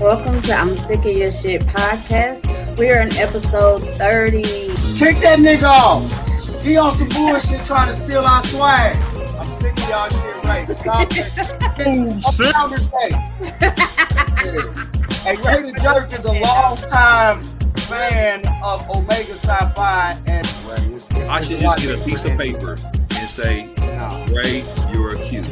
Welcome to I'm Sick of Your Shit podcast. We are in episode 30. Kick that nigga off. He on some bullshit trying to steal our swag. I'm sick of y'all shit right. Stop oh, that. Ooh, I'm shit. Hey, hey, Ray the Jerk is a long time fan of Omega Sci-Fi and Ray, it's, it's, I should just get a piece of paper and say, Nah. Ray, you're a cute.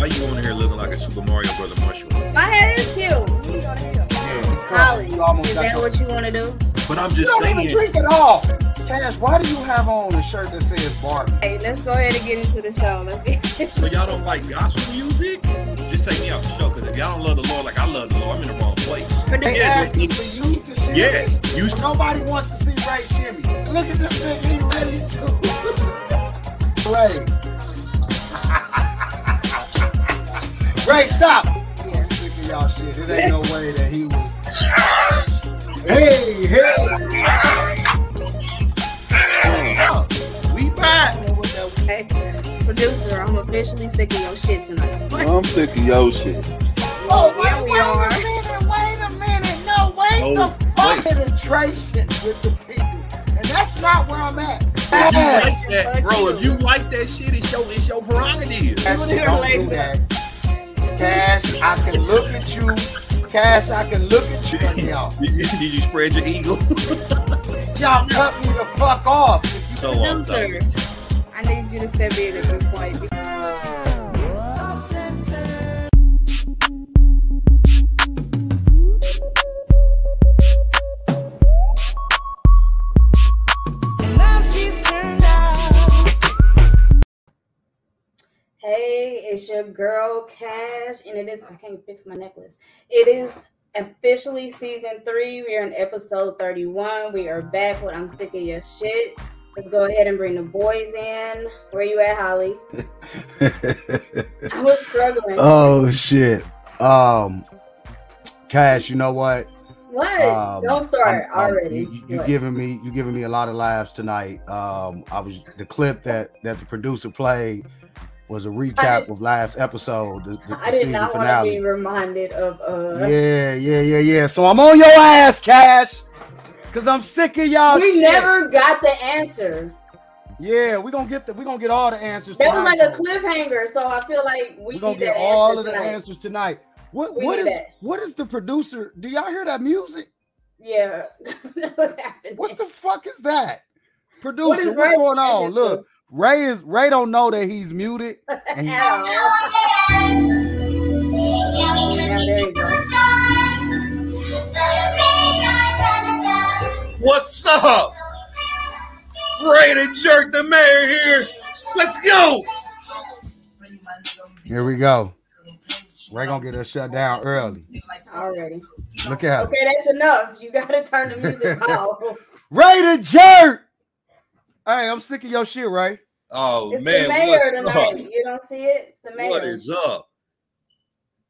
Why you on here looking like a Super Mario Brother mushroom? my head is cute. You go to hell. Yeah, Holly, you is that what you want to do? But I'm You just don't even saying. drink at all. Cash, why do you have on a shirt that says Barbie? Hey, let's go ahead and get into the show. Let's get So y'all don't like gospel music? Just take me out the show, because if y'all don't love the Lord like I love the Lord, I'm in the wrong place. They Yeah, asking this- for you to shimmy. Yes, you Nobody wants to see Ray shimmy. Look at this nigga, he ready to. Ray. Ray, stop. I'm sick of y'all shit. It ain't no way that he was. Hey, hey. we back. Hey, producer, I'm officially sick of your shit tonight. I'm sick of your shit. Oh, oh Yeah, wait, we wait are. a minute, wait a minute. No, wait Oh, the fuck wait. penetration with the people. And that's not where I'm at. If you like that, bro, if you like that shit, it's your, it's your prerogative. Cash, Look at her don't do that. Cash, I can look at you. Cash, I can look at you. Y'all, Did you, did you spread your eagle? y'all cut me the fuck off. so um, I'm talking. I need you to step in at this point. Your girl Cash, and it is I can't fix my necklace. It is officially season three. We are in episode 31. We are back with I'm sick of your shit. Let's go ahead and bring the boys in. Where you at, Holly? I was struggling. oh shit. Um, Cash, you know what? what? Um, Don't start I'm- I'm- already. You, you giving me you giving me a lot of laughs tonight. Um, I was the clip that that the producer played was a recap of last episode. The, the, I did not want to be reminded of uh Yeah, yeah, yeah, yeah. So I'm on your ass, Cash. Cause I'm sick of y'all. we shit. never got the answer. Yeah, we're gonna get the we're gonna get all the answers. That was like a cliffhanger, so I feel like we We're gonna need get all of the tonight. answers tonight. What We what is that. what is the producer? Do y'all hear that music? Yeah. What the fuck is that? Producer, is what's Ray going on? Look, Ray is Ray don't know that he's muted. And he, Ow. Yeah, there you go. What's up? Ray the Jerk, the mayor here. Let's go. here we go. Ray gonna get us shut down early. Already. Look at him. Okay, that's enough. You gotta turn the music off. Ray the jerk. Hey, I'm sick of your shit, right? Oh It's man, the mayor what's tonight. up? You don't see it? It's the mayor. What is up?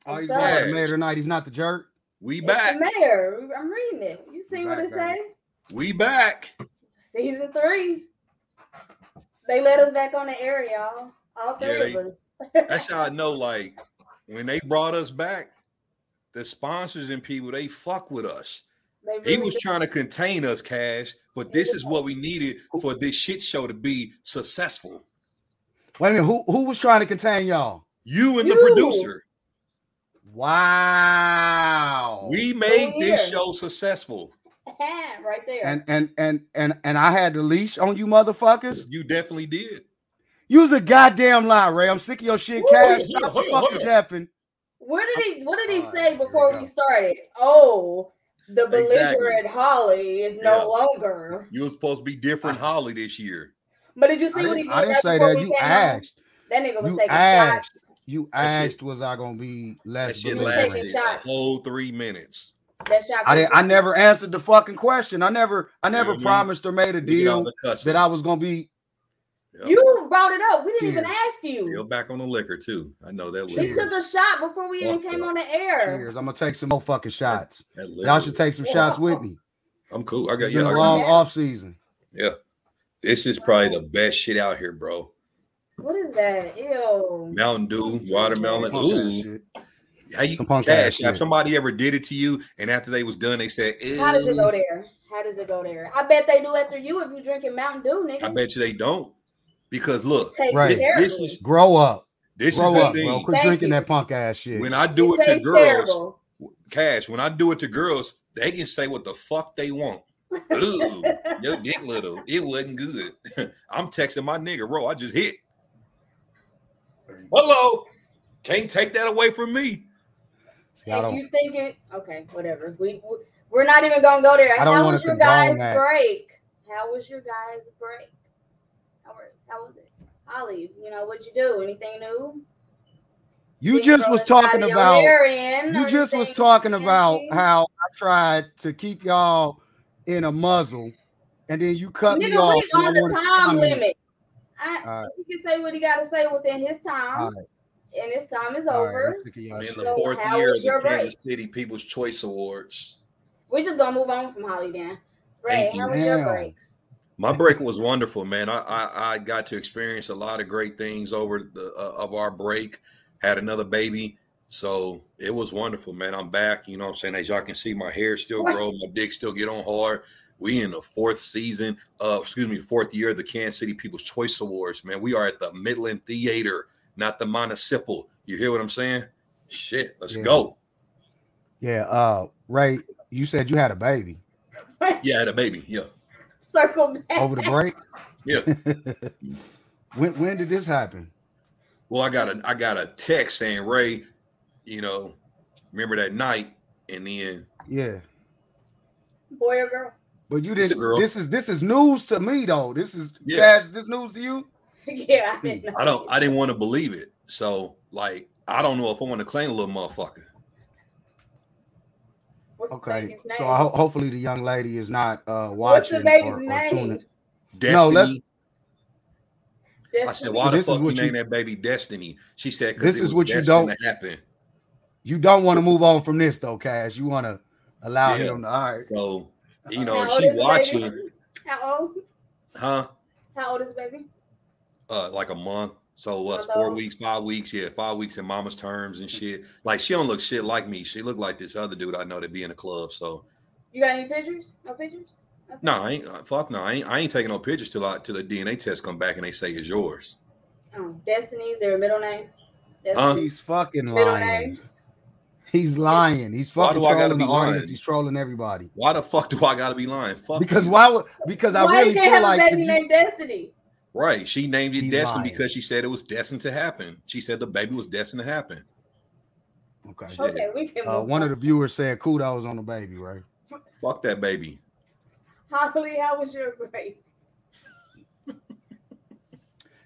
Oh, he's What's not up? the mayor tonight. He's not the jerk. We It's back. the mayor. I'm reading it. You see what Back, it baby. say? We back. Season three. They let us back on the air, y'all. All three Yeah, they- of us. That's how I know. Like when they brought us back, the sponsors and people they fuck with us. They He was did. trying to contain us, Cash, but this is what we needed for this shit show to be successful. Wait a minute. Who who was trying to contain y'all? You and the producer, Wow. we made Who this show successful. right there. and and and and and I had the leash on you motherfuckers. You definitely did. Use a goddamn lie, Ray. I'm sick of your shit, Woo. Cash. Hold Stop the on, fucking hold japping. what did he what did he say before we we started? Oh, the Exactly. belligerent Holly is no Yeah. longer. You was supposed to be different Holly this year. But did you see I what he didn't. I didn't say that. You came on? asked. That nigga was You taking asked. shots. You That shit- asked, was I gonna be less? That less shit was belligerent? taking lasted a shots. whole three minutes. That shot. I. I never answered the fucking question. I never. I never Mhm. promised or made a Look at all deal that I was gonna be. Yep. You brought it up. We didn't even ask you. Still back on the liquor too. I know that was He took a shot before we even came up. on the air. Cheers. I'm gonna take some more fucking shots. that liquor Y'all should take some shots with me. I'm cool. I got It's yeah. been I a got- long off season. yeah. This is probably the best shit out here, bro. What is that? Ew. Mountain Dew, watermelon. Fuck that Ooh. How you Some punk cash? ass Have somebody ever did it to you, and after they was done, they said, How does it go there? How does it go there? I bet they do after you if you drinking Mountain Dew, nigga. I bet you they don't. Because look, Right. terrible. this is Grow up. this Grow is the up, bro. thing. Quit drinking you. that punk ass shit. When I do it to girls, terrible. cash. When I do it to girls, they can say what the fuck they want. Ooh, your dick little. It wasn't good. I'm texting my nigga, bro. I just hit. Hello. Can't take that away from me. If you think it, okay, whatever. We we- we're not even gonna go there. I don't How was your guys' that. break? How was your guys' break? How, was it, Holly? You know what'd you do? Anything new? you Did just was talking about in you just was anything talking about how I tried to keep y'all in a muzzle, and then you cut me Nigga, off. we and I on the wanted time limit. I, All right. He can say what he got to say within his time, All right, and his time is all right, over. I'm sick of y'all In the So fourth year of the Kansas City People's Choice Awards. We're just gonna move on from Holly then. Ray, Thank you. how was your break? My break was wonderful, man. I, I I got to experience a lot of great things over the uh, of our break. Had another baby, so it was wonderful, man. I'm back. You know what I'm saying? As y'all can see, my hair still What? grow, my dick still get on hard. We in the fourth season, uh, excuse me, fourth year of the Kansas City People's Choice Awards, man. We are at the Midland Theater, not the Municipal. You hear what I'm saying? Shit, let's Yeah. go. Yeah, uh, Ray, you said you had a baby Yeah, I had a baby. Yeah, Circle back. over the break. yeah. when when did this happen? Well, I got a I got a text saying Ray, you know, remember that night, and then Yeah, Boy or girl? but you didn't. girl. This is this is news to me though. This is Yeah. Cash, this news to you? yeah, I didn't know. I don't I didn't want to believe it. So like I don't know if I want to claim a little motherfucker. What's the Okay, so? I ho- hopefully the young lady is not uh What's the watching baby's or, or tuning. Destiny. let's- I said, Destiny. why the This is fuck you what you- name that baby Destiny? She said, This because it is was what you don't- happen. You don't want to move on from this though, Cash. You want to allow Yeah. him. To, all right. So you know, How she watching, baby? How old? huh? How old is the baby? Uh, like a month. So what's Month four weeks, five weeks? Yeah, five weeks in mama's terms and shit. Like she don't look shit like me. She look like this other dude I know that be in the club. So You got any pictures? No pictures? Okay. no, I ain't uh, fuck no. I ain't I ain't taking no pictures till I till the DNA test come back and they say it's yours. Oh, Destiny's their middle name. Huh? He's fucking lying. He's lying. He's Why fucking do I gotta trolling the be audience. He's trolling everybody. Why the fuck do I gotta be lying? Fuck Because you. why would because I Why really you can't feel have like a if baby you- named Destiny? Right. She named it He's Destiny lying. because she said it was destined to happen. She said the baby was destined to happen. okay. Shit. Okay, we can Uh, one on. of the viewers said kudos on the baby, right? Fuck that baby. Holly, how was your break?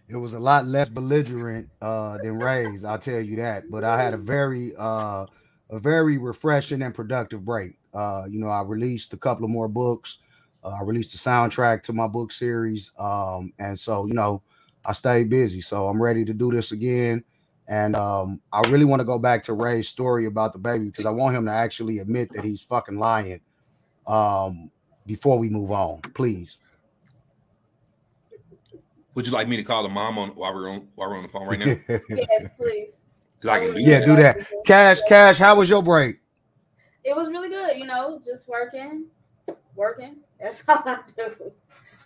It was a lot less belligerent uh, than Ray's, I'll tell you that. But I had a very uh, a very refreshing and productive break. Uh, you know, I released a couple of more books. Uh, I released a soundtrack to my book series, um, and so you know, I stayed busy. So I'm ready to do this again. And um, I really want to go back to Ray's story about the baby because I want him to actually admit that he's fucking lying um, before we move on, please. Would you like me to call the mom on while we're on while we're on the phone right now? Yes, please. Because I can do Yeah, that. do that. Cash, Cash, how was your break? It was really good, you know, just working, working. That's all I do.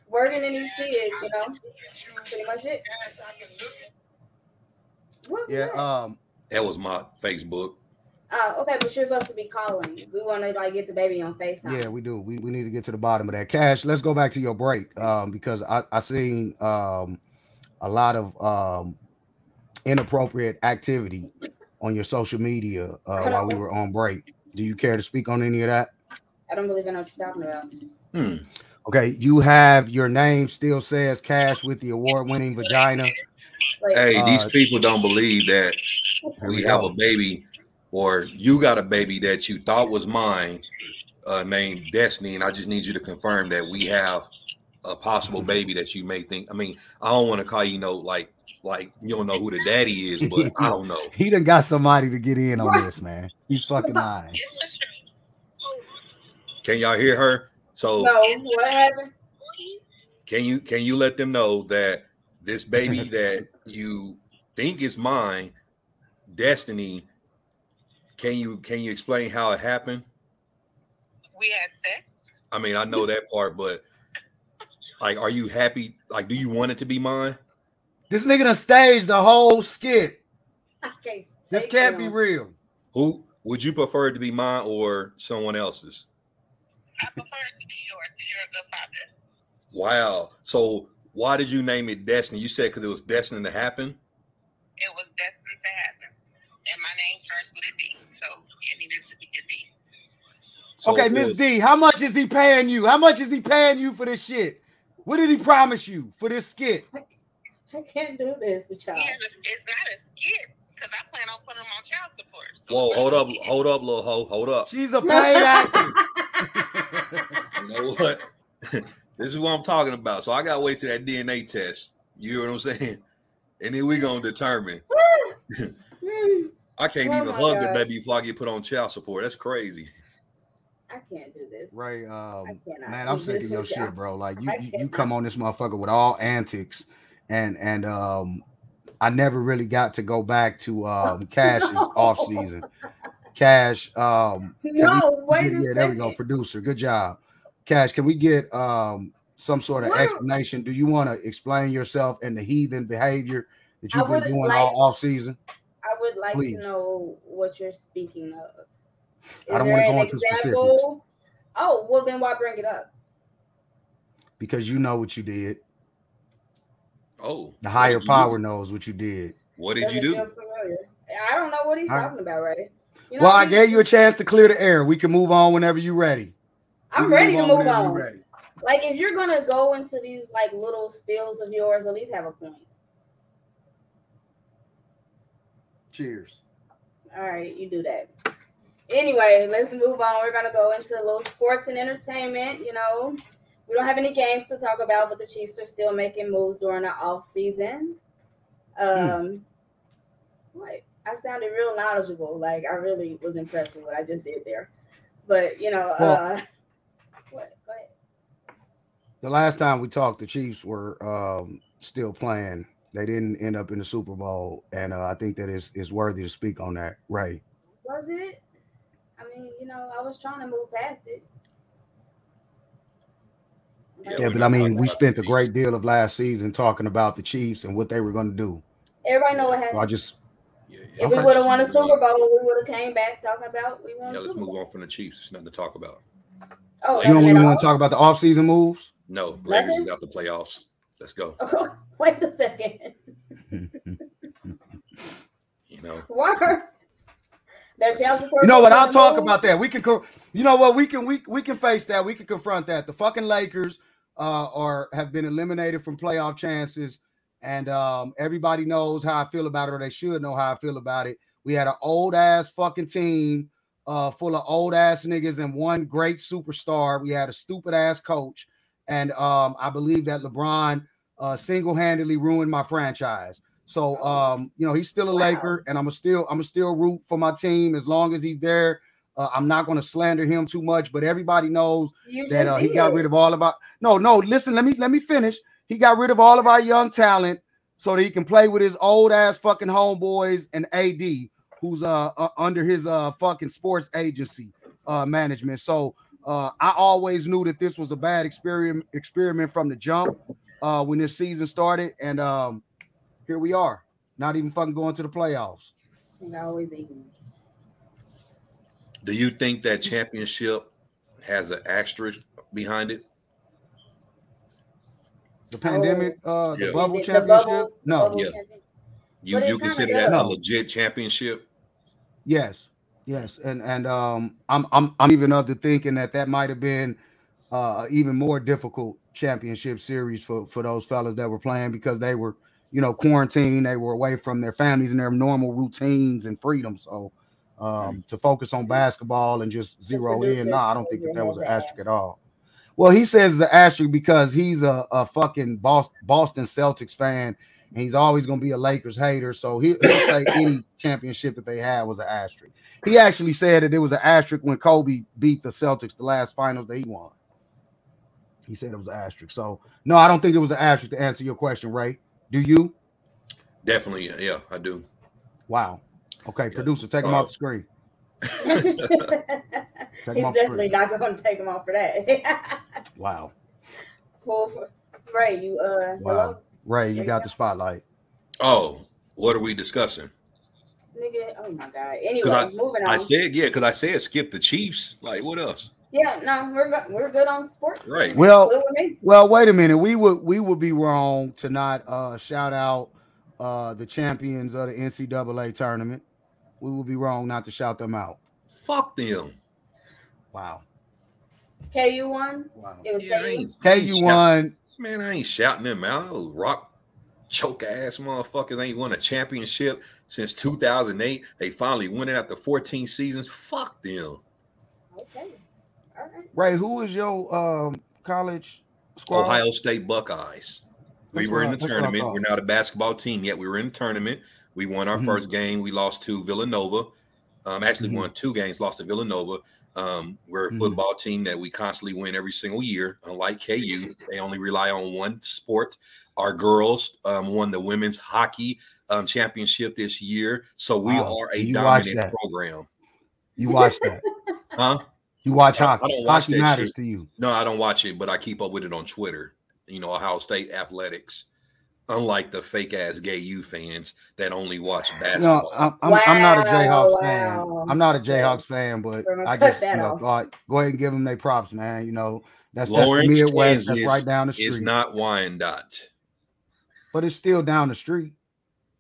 Working in these kids, you know. Pretty much it. What was Yeah, that? um, That was my Facebook. Oh, okay, but you're supposed to be calling. We want to like get the baby on FaceTime. yeah, we do. We, we need to get to the bottom of that. Cash, let's go back to your break. Um, because I, I seen um a lot of um inappropriate activity on your social media uh, while we were on break. Do you care to speak on any of that? I don't believe I know what you're talking about. Hmm. Okay, you have your name still says Cash with the award-winning vagina. Like, Hey, these Uh, people don't believe that we we have a baby or you got a baby that you thought was mine uh, named Destiny. And I just need you to confirm that we have a possible baby that you may think. I mean, I don't want to call you know like like you don't know who the daddy is, but I don't know. He done got somebody to get in on Right. this, man. He's fucking lying. Can y'all hear her? So no, what happened? can you can you let them know that this baby that you think is mine, Destiny, Can you can you explain how it happened? We had sex. I mean, I know that part, but like, are you happy? Like, do you want it to be mine? This nigga done staged the whole skit. I can't This can't be real. Who would you prefer it to be mine or someone else's? I prefer it to be yours. 'cause You're a good father. Wow. So why did you name it Destiny? You said because it was destined to happen. It was destined to happen, and my name starts with a D, so it needed to be a D. So okay, if Miss D, how much is he paying you? How much is he paying you for this shit? What did he promise you for this skit? I can't do this with y'all. Yeah, it's not a skit because I plan on putting him on child support. So Whoa, hold up, a hold up, little hoe, hold up. She's a paid actor. You know what? this is what I'm talking about. So I gotta wait till that DNA test. You hear what I'm saying? And then we gonna determine. I can't Oh even my hug the baby before I get put on child support. That's crazy. I can't do this. Right, um, man, I'm sick of your shit, bro. Like you, you, you come on this motherfucker with all antics, and and um, I never really got to go back to um Cash's No. off season. Cash, um, can we- No, wait yeah, there we go, producer, good job. Cash, can we get um some sort of explanation? Do you want to explain yourself and the heathen behavior that you've been doing like- all off season? I would like Please. to know what you're speaking of. Is I don't wanna go into specifics. Oh, well then why bring it up? Because you know what you did. Oh, The higher did do? power knows what you did. What did you do? I don't know what he's Huh? talking about, right? You know well, I mean? gave you a chance to clear the air. We can move on whenever you're ready. I'm can ready to move whenever on. ready. Like if you're gonna go into these like little spills of yours, at least have a point. Cheers. All right, you do that. Anyway, let's move on. We're gonna go into a little sports and entertainment. You know, we don't have any games to talk about, but the Chiefs are still making moves during the off season. Um, what? I sounded real knowledgeable. Like I really was impressed with what I just did there. But you know, Well- uh, what? Go ahead. The last time we talked, the Chiefs were um, still playing. They didn't end up in the Super Bowl, and uh, I think that is is worthy to speak on that. Ray, Was it? I mean, you know, I was trying to move past it. Yeah, yeah, but I mean, we spent a great deal of last season talking about the Chiefs and what they were going to do. Everybody know what So I just Yeah, If yeah. we Okay. would have won a Super. Bowl, we would have came back talking about we won. Yeah, let's Super move on from the Chiefs. There's nothing to talk about. Oh, you don't even want to talk about the offseason moves. No, Lakers Nothing? is the playoffs. Let's go. all? Wait a second. You know, Why? That child support You know what? I'll talk move? about that. We can, co- you know what? We can we we can face that. We can confront that. The fucking Lakers uh, are have been eliminated from playoff chances, and um, everybody knows how I feel about it, or they should know how I feel about it. We had an old ass fucking team uh, full of old ass niggas and one great superstar. We had a stupid ass coach, and um, I believe that LeBron uh, single handedly ruined my franchise. So um, you know, he's still a Wow. Laker, and I'm a still I'm a still root for my team as long as he's there. Uh, I'm not going to slander him too much, but everybody knows You that uh, he got rid of all of our. No, no, listen, let me let me finish. He got rid of all of our young talent so that he can play with his old ass fucking homeboys and AD, who's uh, uh under his uh fucking sports agency uh management. So uh, I always knew that this was a bad experiment experiment from the jump uh, when this season started, and um, here we are, not even fucking going to the playoffs. And I always. Do you think that championship has an asterisk behind it? The pandemic, uh, the Yeah. bubble The championship. bubble- no, bubble Yeah. champion- You you consider that a legit championship? Yes, yes, and and um, I'm I'm I'm even of the thinking that that might have been uh even more difficult championship series for for those fellas that were playing because they were you know quarantined, they were away from their families and their normal routines and freedom. So um, to focus on basketball and just zero in, producer no, I don't think that that was an an asterisk at all. Well, he says it's an asterisk because he's a, a fucking Boston, Boston Celtics fan and he's always going to be a Lakers hater. So he, he'll say any championship that they had was an asterisk. He actually said that it was an asterisk when Kobe beat the Celtics the last finals that he won. He said it was an asterisk. So no, I don't think it was an asterisk to answer your question, Ray. Do you? Definitely, yeah, yeah, I do. Wow. Okay, Yeah. producer, take him Uh, off the screen. He's Take 'em off definitely screen. not going to take him off for that. Wow. Well, Ray, you uh, Wow. hello, Ray, you you got go. the spotlight. Oh, what are we discussing? nigga. Oh my god. Anyway, I- moving on. I said, yeah, because I said skip the Chiefs. Like, what else? yeah, no, we're go- we're good on sports. Right. Well, Good with me. well, wait a minute. We would we would be wrong to not uh shout out uh the champions of the NCAA tournament. We would be wrong not to shout them out. Fuck them. Wow. KU won. Wow. It was Yeah, KU. ain't, I ain't KU won. Man, I ain't shouting them out. Those rock choke ass motherfuckers ain't won a championship since 2008. They finally won it after 14 seasons. Fuck them. Okay. All right. Ray, who was your um college squad? Ohio State Buckeyes. We That's were in the I- that's what I tournament. We're not a basketball team yet. We were in the tournament. We won our Mhm. first game. We lost to Villanova. Um, actually Mhm. won two games, lost to Villanova. Um, we're a Mhm. football team that we constantly win every single year. Unlike KU, they only rely on one sport. Our girls um, won the women's hockey um, championship this year, so we are a dominant program. You watched that. Huh? You watch I- I don't watch hockey that matters shit. to you. No, I don't watch it, but I keep up with it on Twitter. You know, Ohio State athletics. Unlike the fake ass gay U fans that only watch No, basketball. I'm, I'm, I'm not a Wow, Jayhawks wow. fan. I'm not a Jayhawks fan, but We're I cut just you know, off. thought, go ahead and give them their props, man. You know, that's, that's the Lawrence, Midwest. That's right down the street. It's not Wyandotte. but it's still down the street.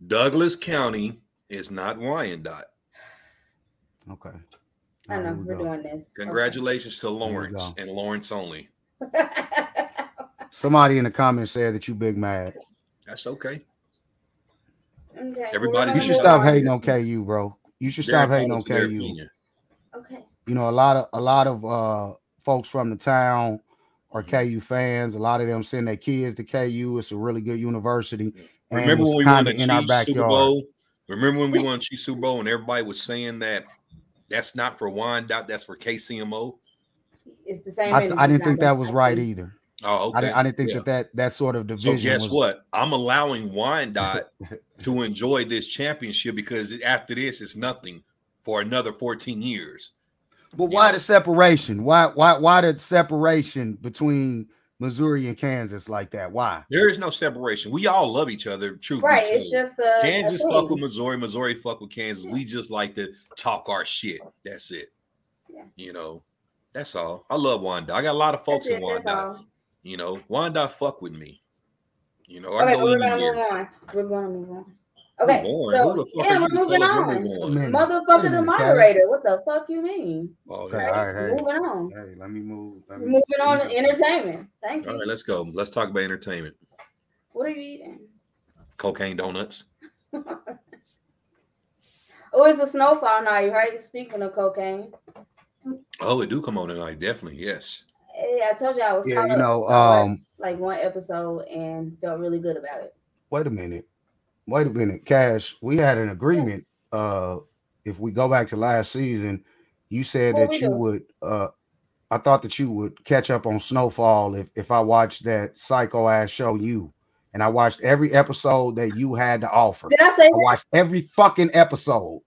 Douglas County is not Wyandotte. Okay. I All know right, we we're go. doing this. Congratulations to Lawrence and Lawrence only. Somebody in the comments said that you big mad. That's okay. Okay, well, You should stop hating on KU, bro. You should stop hating on entitled to their KU. opinion. Okay. You know, a lot of a lot of uh folks from the town are KU fans. A lot of them send their kids to KU. It's a really good university. and Remember when we won the in our Chiefs Super. Bowl? Remember when we won Chiefs Super Bowl and everybody was saying that that's not for Wyandotte, that's for KCMO? It's the same. I, I didn't think that was right either. Oh, I, okay. didn't, I didn't think Yeah. that, that that sort of division. So division guess was what? I'm allowing Wyandotte to enjoy this championship because after this, it's nothing for another 14 years. But you why know. the separation? Why why why the separation between Missouri and Kansas like that? Why? There is no separation. We all love each other. True, Right. It's just the Kansas the fuck with Missouri, Missouri fuck with Kansas. We just like to talk our shit. That's it. Yeah. You know, that's all. I love Wyandotte. I got a lot of folks That's in it, that's Wyandotte. all. You know, Wyandotte fuck with me. You know, I Okay, go we're gonna move on. We're gonna move on. Okay, Move on. so the fuck yeah, we're you to moving tell we're on. moving on? Man, Motherfucker, wait the moderator. What the fuck you mean? Oh, Okay, yeah. all right, hey. Moving on. Hey, let me move. Let me, Moving on to entertainment. Thank you. All right, let's go. Let's talk about entertainment. What are you eating? Cocaine donuts. Oh, it's a snowfall night, right? Speaking of cocaine. Oh, it do come on tonight. Definitely, yes. I told you I was Yeah, you know, um, like one episode and felt really good about it. wait a minute. Wait a minute, Cash. We had an agreement. Uh, if we go back to last season, you said What that you do? would. Uh, I thought that you would catch up on Snowfall if if I watched that psycho ass show. You and I watched every episode that you had to offer. Did I say I watched every fucking episode.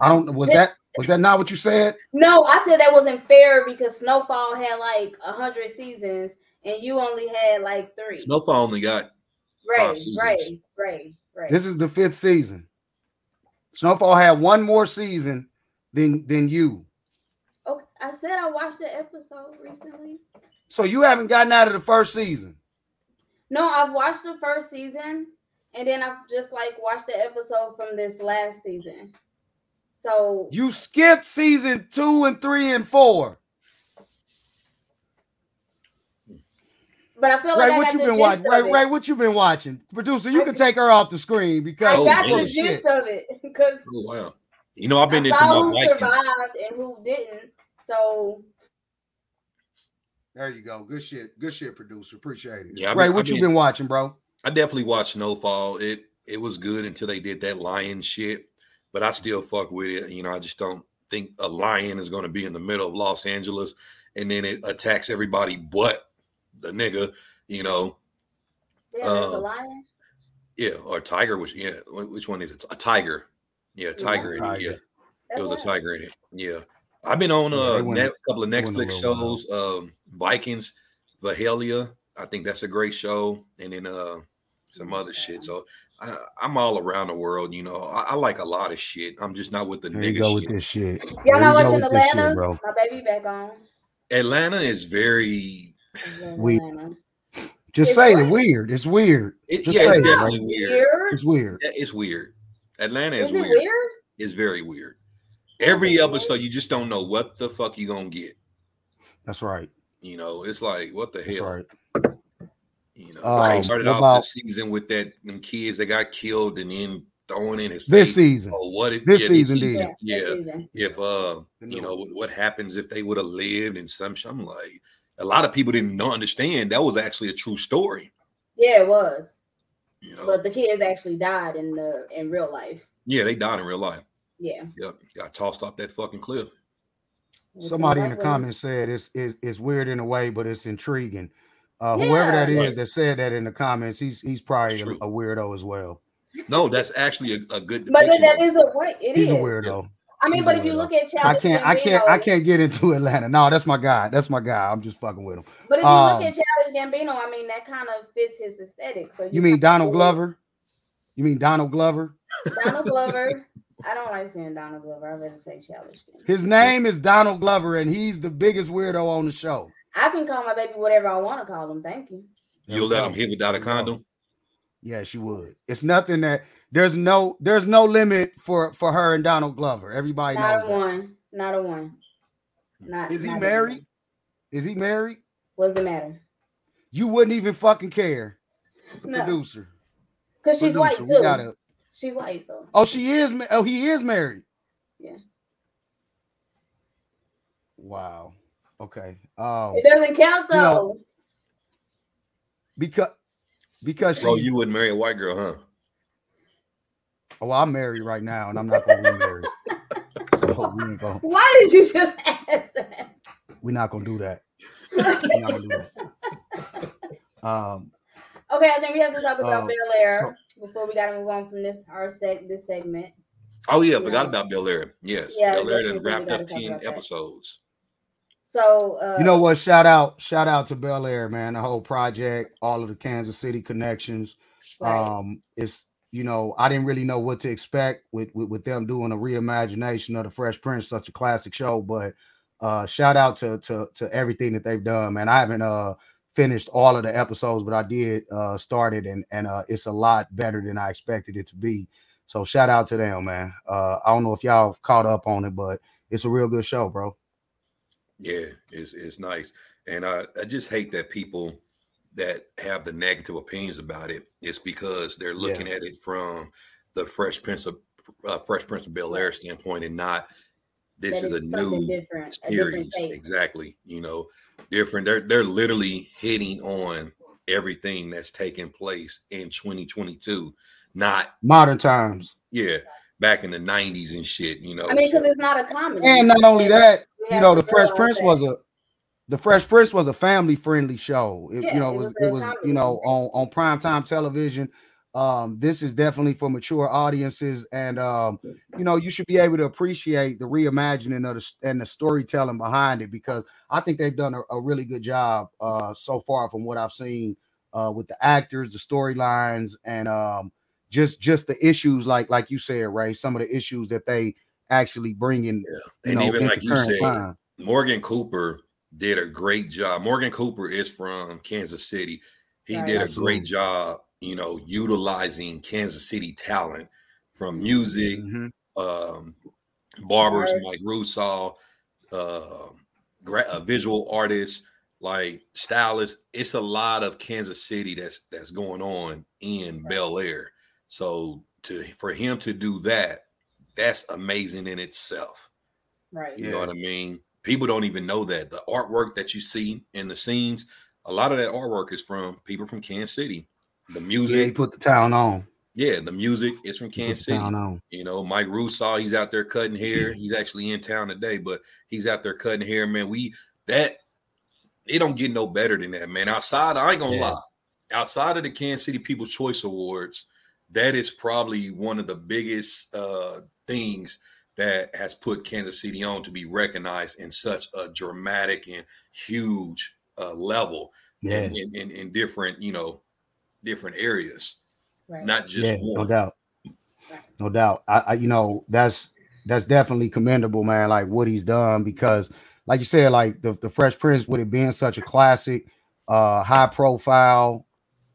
I don't. Was that was that not what you said? No, I said that wasn't fair because Snowfall had like a hundred seasons and you only had like three. Snowfall only got Ray, five right, right. Ray, Ray. This is the fifth season. Snowfall had one more season than than you. Okay, I said I watched the episode recently. So you haven't gotten out of the first season. No, I've watched the first season and then I've just like watched the episode from this last season. So You skipped season two and three and four. but I feel like Ray, I what got you the been gist watching? of Ray. Ray, what you been watching? Producer, you I- can take her off the screen I because Oh, got the gist shit. of it because Oh wow. You know, I've been I into saw my who Vikings. survived and who didn't. So There you go. Good shit. Good shit, producer. Appreciate it. Yeah, I Ray, mean- what I you mean- been watching, bro? I definitely watched Snowfall. It it was good until they did that lion shit, but I still fuck with it. You know, I just don't think a lion is going to be in the middle of Los Angeles and then it attacks everybody but the nigga. You know, yeah, there's a Uh, lion. yeah, or tiger. Which yeah, which one is it? A tiger. Yeah, a tiger. and Tiger. Yeah, It was That's a tiger in it. Yeah. I've been on Yeah, a they went- net, couple of they went a Netflix shows. Um, Vikings, Valhalla. I think that's a great show, and then uh, some other shit. So I, I'm all around the world. You know, I, I like a lot of shit. I'm just not with the There you nigga go shit. with this shit. Y'all There not watching with this shit, Atlanta? bro. My baby back on. Atlanta is very. Love We- Atlanta. Just It's say it. Weird. It's weird. It, Just yeah, it's it, definitely weird. Weird? It's weird. Yeah, It's weird. Atlanta Is is it weird. weird? It's very weird. Every episode, you just don't know what the fuck you gonna get. That's right. You know, it's like what the That's hell. right. You know, Um, like started what off about- the season with that them kids that got killed and then throwing in his This safe. season. Oh, what if This yeah, season this did. Yeah, this season. if uh, you know what, what happens if they would have lived and some. I'm like, a lot of people didn't know, understand that was actually a true story. Yeah, it was. You know, But the kids actually died in the in real life. yeah, they died in real life. Yeah. Yep, got tossed off that fucking cliff. Somebody in the comments said it's, it's it's weird in a way, but it's intriguing. Uh, whoever that Yeah. is that said that in the comments, he's he's probably a, a weirdo as well. No, that's actually a, a good. But then depiction that of it. is a way. It He's is. a weirdo. I mean, he's but if you look at I can't I can't I can't get into Atlanta. No, that's my guy. That's my guy. I'm just fucking with him. But if you Um, look at Childish Gambino, I mean, that kind of fits his aesthetic. So You mean Donald Glover? Glover? You mean Donald Glover? Donald Glover. I don't like saying Donald Glover. I'd rather say Childish Gambino. His name is Donald Glover, and he's the biggest weirdo on the show. I can call my baby whatever I want to call him. Thank you. You'll let him hit without a condom. Yeah, she would. It's nothing that there's no there's no limit for for her and Donald Glover. Everybody Not knows. a that. one. Not a one. Hmm. Not. Is he not married? one. Is he married? What's the matter? You wouldn't even fucking care. No, Producer. because she's white Producer, we too. gotta- She's white, so Oh, she is. ma- Oh, he is married. Yeah. Wow. Okay. Um, it doesn't count You though. know, because because Bro, she. you wouldn't marry a white girl, huh? Oh, well, I'm married right now, and I'm not gonna remarry. so we ain't gonna. Why did you just ask that? We're not gonna do that. We're not gonna do that. Um. Okay, I think we have to talk about Um, Bel Air so- before we gotta move on from this our seg this segment. Oh yeah, Yeah. forgot about Bel Air. Yes, Yeah, Bel Air done wrapped up ten about that. episodes. So uh, You know what? Shout out, shout out to Bel Air, man. The whole project, all of the Kansas City connections. right. Um, it's you know, I didn't really know what to expect with, with with them doing a reimagination of the Fresh Prince, such a classic show. But uh shout out to to to everything that they've done, man. I haven't uh finished all of the episodes, but I did uh start it and and uh it's a lot better than I expected it to be. So shout out to them, man. Uh I don't know if y'all caught up on it, but it's a real good show, bro. Yeah, it's it's nice, and I I just hate that people that have the negative opinions about it. It's because they're looking at it from the Fresh Prince of uh, Fresh Prince of Bel Air standpoint, and not this that is a new different, a different series. take. Exactly, you know, different. They're they're literally hitting on everything that's taking place in 2022, not Modern times. yeah back in the 90s and shit. You know, I mean, so- because it's not a comedy. And not only that, you know, the Fresh Prince was a the Fresh Prince was a family friendly show. It, Yeah, you know, it it was was it was you know on on primetime television. Um, this is definitely for mature audiences, and um, you know, you should be able to appreciate the reimagining of the and the storytelling behind it because I think they've done a, a really good job uh so far from what I've seen uh with the actors, the storylines, and um just just the issues like like you said, Ray, some of the issues that they actually bring in, you and know, even like you current said, time. Morgan Cooper did a great job. Morgan Cooper is from Kansas City. He Right. did a Absolutely. great job, you know, utilizing Kansas City talent from music, Mhm. um, barbers, Art. Mike Russo, uh, gra- uh, visual artists, like stylists. It's a lot of Kansas City that's that's going on in Bel Air. So to for him to do that, that's amazing in itself. right. You know what I mean? People don't even know that the artwork that you see in the scenes, a lot of that artwork is from people from Kansas City. The Yeah, he music, put the town on. yeah, the music is from Kansas City. town on. You know, Mike Russo, he's out there cutting hair. He's actually in town today, but he's out there cutting hair, man. We that it don't get no better than that, man. Outside, I ain't gonna Yeah. lie. Outside of the Kansas City People's Choice Awards, that is probably one of the biggest uh things that has put Kansas City on to be recognized in such a dramatic and huge uh, level Yeah, in, in, in, in different, you know, different areas, Right. not just yeah, no doubt, no doubt. I, I, you know, that's that's definitely commendable, man. Like what he's done because, like you said, like the the Fresh Prince, with it being such a classic, uh, high profile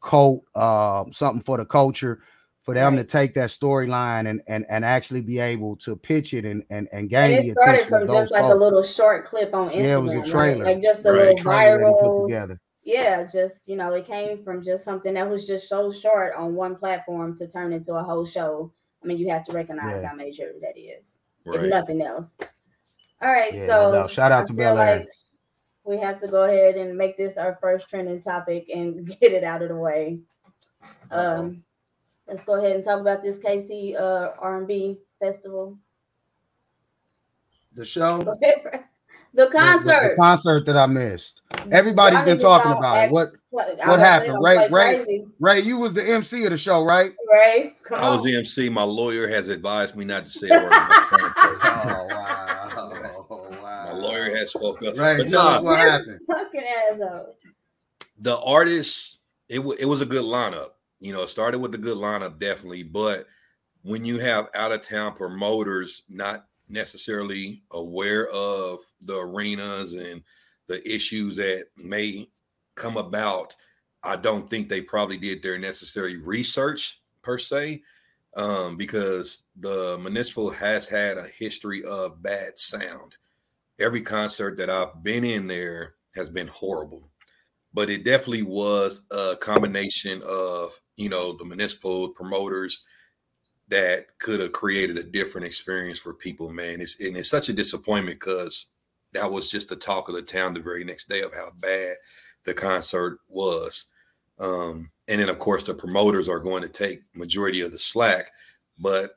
cult, uh, something for the culture. For them to take that storyline and, and and actually be able to pitch it and and, and gain And the it started attention from just like a little short clip on Instagram. Yeah, it was a right? trailer. Like just a Right. little trailer that he put viral. together. Yeah, just you know, it came from just something that was just so short on one platform to turn into a whole show. I mean, you have to recognize Yeah. how major that is, if nothing else. All right, Yeah, so doubt. Shout out I to feel Bel Air. like we have to go ahead and make this our first trending topic and get it out of the way. Um, let's go ahead and talk about this KC uh R&B festival. The show, the the- the- concert. the concert that I missed. Everybody's Y'all been talking all about it. What What, what happened? I'm Ray- Ray- crazy. Ray? You was the MC of the show, right? Ray, I was the MC. My lawyer has advised me not to say a word. about that. wow! My lawyer has spoke up. Ray, but tell nah, us what happened. Fucking asshole. the artists it, w- it was a good lineup you know started with a good lineup definitely but when you have out of town promoters not necessarily aware of the arenas and the issues that may come about i don't think they probably did their necessary research per se um, because the municipal has had a history of bad sound. Every concert that i've been in there has been horrible but it definitely was a combination of you know the municipal promoters that could have created a different experience for people man. It's and it's such a disappointment because that was just the talk of the town the very next day of how bad the concert was. Um and then of course the promoters are going to take majority of the slack but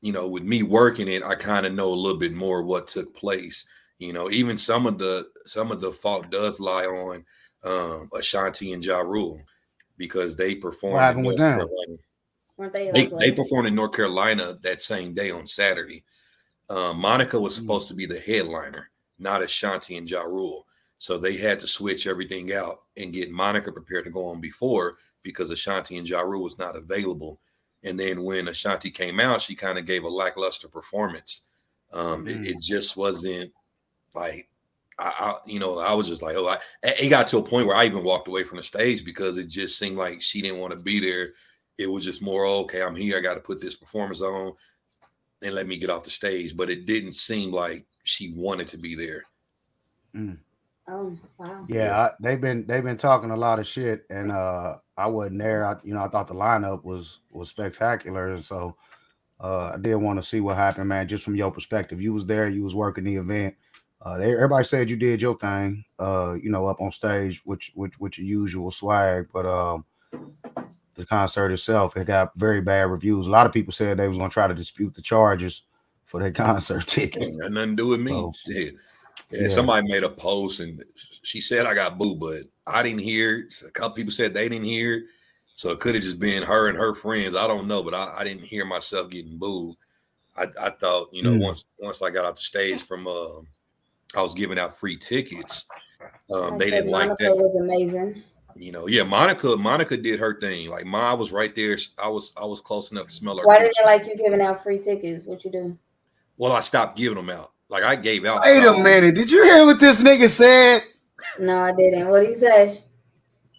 you know with me working it i kind of know a little bit more what took place. You know even some of the some of the fault does lie on um, Ashanti and Ja Rule because they performed. What happened in with them? Carolina. Weren't they? They, Like, they like- performed in North Carolina that same day on Saturday. Um, Monica was Mm. supposed to be the headliner, not Ashanti and Ja Rule. So they had to switch everything out and get Monica prepared to go on before because Ashanti and Ja Rule was not available. And then when Ashanti came out, she kind of gave a lackluster performance. Um, Mm. it, it just wasn't like I, I, you know, I was just like, oh, I, it got to a point where I even walked away from the stage because it just seemed like she didn't want to be there. It was just more, oh, okay, I'm here. I got to put this performance on and let me get off the stage. But it didn't seem like she wanted to be there. Oh wow. Yeah, I, they've been they've been talking a lot of shit, and uh I wasn't there. I, you know, I thought the lineup was was spectacular, and so uh I did want to see what happened, man. Just from your perspective, you was there, you was working the event. Uh, they, everybody said you did your thing, uh, you know, up on stage, which which with your usual swag, but um. The concert itself, it got very bad reviews. A lot of people said they was gonna try to dispute the charges for their concert tickets. Ain't got nothing to do with me. Oh. Shit. Yeah, Yeah. somebody made a post and she said I got booed, but I didn't hear it. A couple people said they didn't hear it. So it could have just been her and her friends. I don't know, but I, I didn't hear myself getting booed. I, I thought, you know, Mm. once once I got off the stage from um I was giving out free tickets. Um, they didn't like Monica that. was amazing. You know, yeah, Monica, Monica did her thing. Like Ma was right there. I was I was close enough to smell her. Why didn't they like you giving out free tickets? What you do? Well, I stopped giving them out. Like I gave out. Wait a minute, did you hear what this nigga said? No, I didn't. What did he say?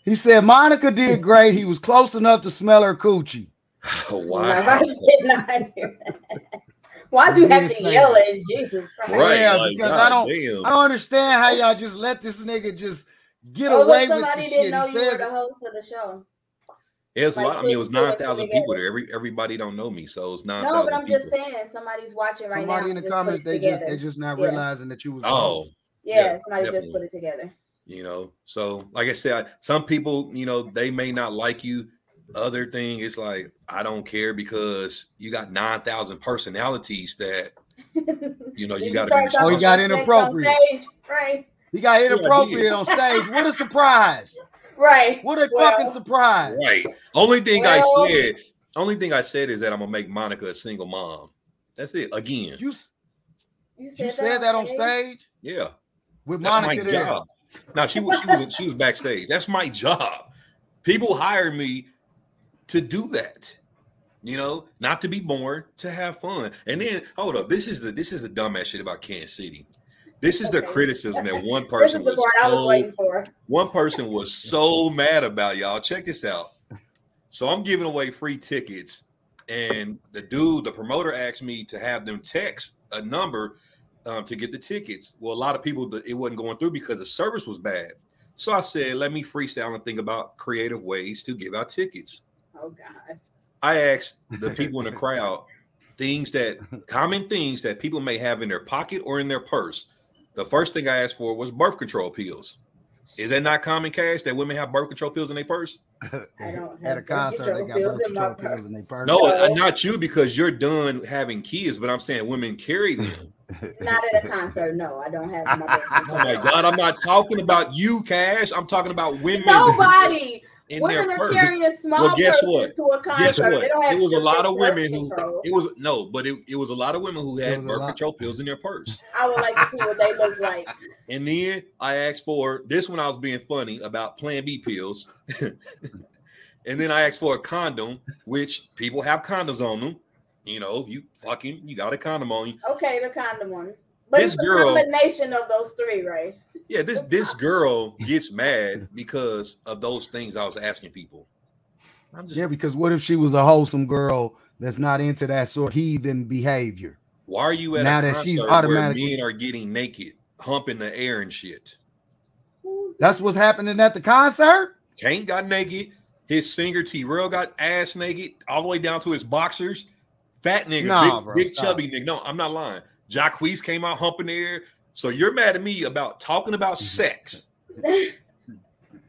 He said Monica did great. He was close enough to smell her coochie. Oh, No, I did not hear that. Why'd you have to yell at Jesus Christ. Right. Yeah, like, because God I don't- damn. I don't understand how y'all just let this nigga just get Oh, away look, with the somebody shit. didn't He know you were says the host of the show. It was a lot. I mean, it was put two and nine two thousand together. people there. Every everybody don't know me, so it's nine No, but I'm people. just saying somebody's watching right somebody now. in the comments put it they just together. they just not Yeah. realizing that you was oh, yeah, yeah, somebody just put it together. you know. So, like I said, some people, you know, they may not like you. Other thing is like I don't care because you got nine thousand personalities that you know you got to Oh, he got about sex on inappropriate. stage, Right, He got I inappropriate did. on stage. What a surprise! right. What a Well, fucking surprise! Right. Only thing Well- I said, only thing I said is that I'm gonna make Monica a single mom. That's it. Again. You You said, You said that on stage Yeah, with that's my Monica there. job. Now she was she was she was backstage. That's my job. People hire me to do that. You know, not to be born, to have fun. And then hold up, this is the this is the dumbass shit about Kansas City. This is the criticism that one person was was so one person was so mad about y'all. Check this out. So I'm giving away free tickets, and the dude, the promoter, asked me to have them text a number um, to get the tickets. Well, a lot of people it wasn't going through because the service was bad. So I said, let me freestyle and think about creative ways to give out tickets. Oh God. I asked the people in the crowd things that common things that people may have in their pocket or in their purse. The first thing I asked for was birth control pills. Is that not common cash that women have birth control pills in their purse? I don't At a concert, they got control birth pills in control pills in their purse. purse. No, uh, not you because you're done having kids, but I'm saying women carry them. Not at a concert. No, I don't have my birth Oh my God, I'm not talking about you, Cash. I'm talking about women Nobody. In Women their purse. carrying small Well, guess what? to a concert. Guess what? It was a lot of women who control. it was no, but it, it was a lot of women who had birth control pills in their purse. I would like to see what they look like. And then I asked for this one. I was being funny about Plan B pills. and then I asked for a condom, which people have condoms on them. You know, you fucking you got a condom on you. Okay, the condom one. But This it's a girl- combination of those three, right? Yeah, this this girl gets mad because of those things I was asking people. I'm just Yeah, because what if she was a wholesome girl that's not into that sort of heathen behavior? why are you at Now a that she's concert where automatically- men are getting naked, humping the air and shit? That's what's happening at the concert. Kane got naked. His singer T Rail got ass naked all the way down to his boxers. Fat nigga, Nah, big, bro, big chubby nigga. No, I'm not lying. Jacquees came out humping the air. So you're mad at me about talking about Mm-hmm. sex.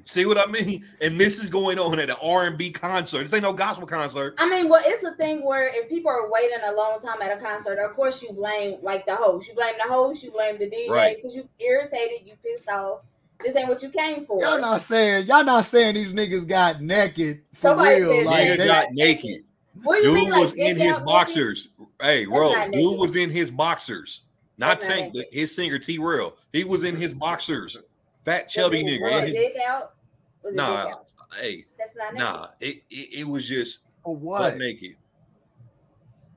See what I mean? And this is going on at an R&B concert. This ain't no gospel concert. I mean, well, it's a thing where if people are waiting a long time at a concert, of course you blame like the host. You blame the host. You blame the DJ Right. because you irritated, you pissed off. This ain't what you came for. Y'all not saying y'all not saying these niggas got naked for Somebody real. Like Nigga they, got naked. What do you Dude mean, like, was in his out, boxers. Hey, bro, dude naked. was in his boxers. Not That's not Tank, naked. his singer T Rail. He was in his boxers. Fat chubby it- nigga. was his- out? Was Nah, out? hey, That's not naked. nah. It, it it was just for butt what? naked.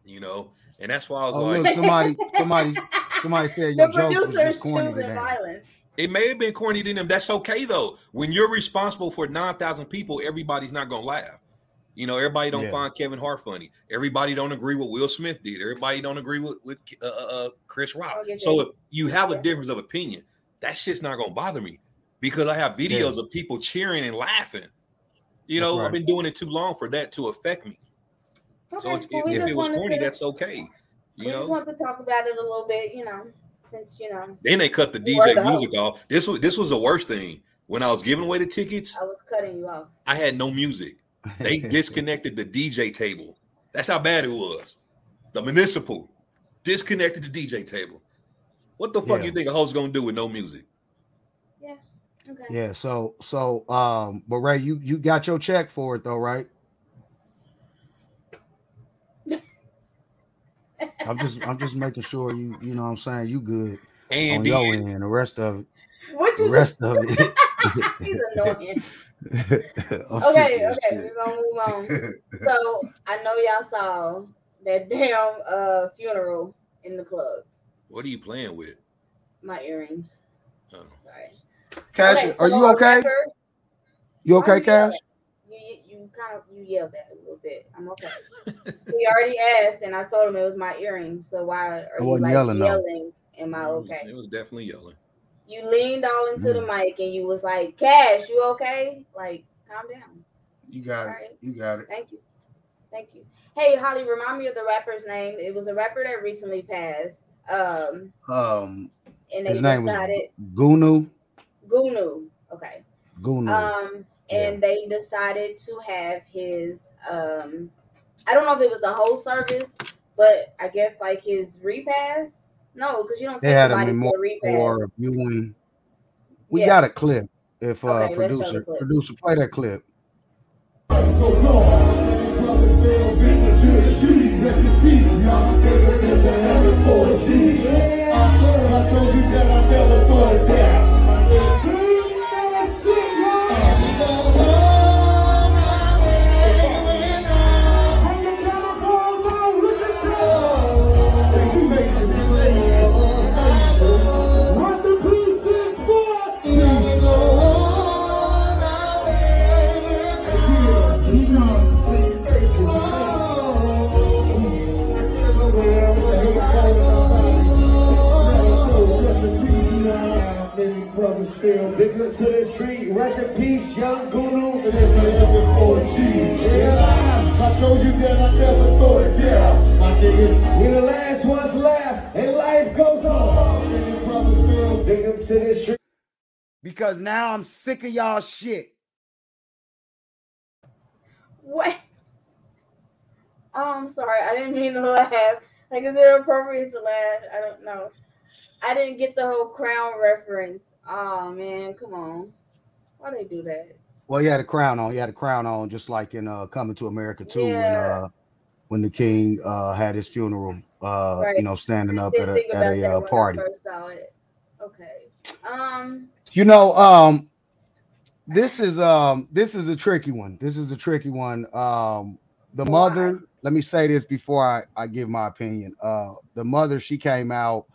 You know, and that's why I was Oh, like, look, somebody, somebody, somebody said The your joke was producers just corny choosing today. violence. it may have been corny to them. That's okay though. When you're responsible for nine thousand people, everybody's not gonna laugh. You know, everybody don't Yeah. find Kevin Hart funny. Everybody don't agree with Will Smith did. Everybody don't agree with with uh, uh, Chris Rock. So if you have a difference of opinion, that shit's not gonna bother me because I have videos of people cheering and laughing. You That's know, right. I've been doing it too long for that to affect me. So if, well, we if it was corny, to- that's okay. You know, we You just want to talk about it a little bit, you know, since you know Then they cut the DJ the music off. This was this was the worst thing. When I was giving away the tickets, I was cutting you off. I had no music. They disconnected the DJ table. That's how bad it was. The municipal disconnected the DJ table. What the fuck Yeah. you think a host is gonna do with no music? Yeah. Okay. Yeah. So, so, um, but Ray, you you got your check for it though, right? I'm just, I'm just making sure you, you know, what I'm saying you good And on your then end. The rest of it, What the you rest just of it. He's annoying. I'm sick Okay, okay, this we're gonna move on. So I know y'all saw that damn uh funeral in the club. what are you playing with? My earring. Oh. Sorry. Cash, Okay, are you okay? rapper- You okay, Cash? at- You you kind of you yelled at a little bit. I'm okay. he already asked, and I told him it was my earring. So why are you like yelling, yelling? Am I It was- okay? It was definitely yelling. You leaned all into Mm. the mic and you was like, "Cash, you okay? Like, calm down." You got Alright. it. You got it. Thank you. Thank you. Hey, Holly, remind me of the rapper's name. It was a rapper that recently passed. Um, Um, and they his name was decided Goonew. Goonew. Okay. Goonew. Um, and they decided to have his um I don't know if it was the whole service, but I guess like his repass. No, because you don't they take had a memorial for a repass. viewing. We Yeah. got a clip. If uh, Okay, let's show the producer clip. producer play that clip. Rest Big up to the street, rest in peace, young Guru, and this is something for the cheese. Yeah, I told you that I never thought it down. My niggas, we the last ones left, and life goes on. Brothers feel, big up to the street. Because now I'm sick of y'all shit. What? Oh, I'm sorry. I didn't mean to laugh. Like, is it appropriate to laugh? I don't know. I didn't get the whole crown reference. Oh man, come on. Why they do that? Well, he had a crown on. He had a crown on, just like in uh, Coming to America too. When uh, when the king uh had his funeral, uh, Right. you know, standing up at a, at a uh, party. first saw it. Okay. Um. You know, um, this is um this is a tricky one. This is a tricky one. Um, the mother. Let me say this before I I give my opinion. Uh, the mother she came out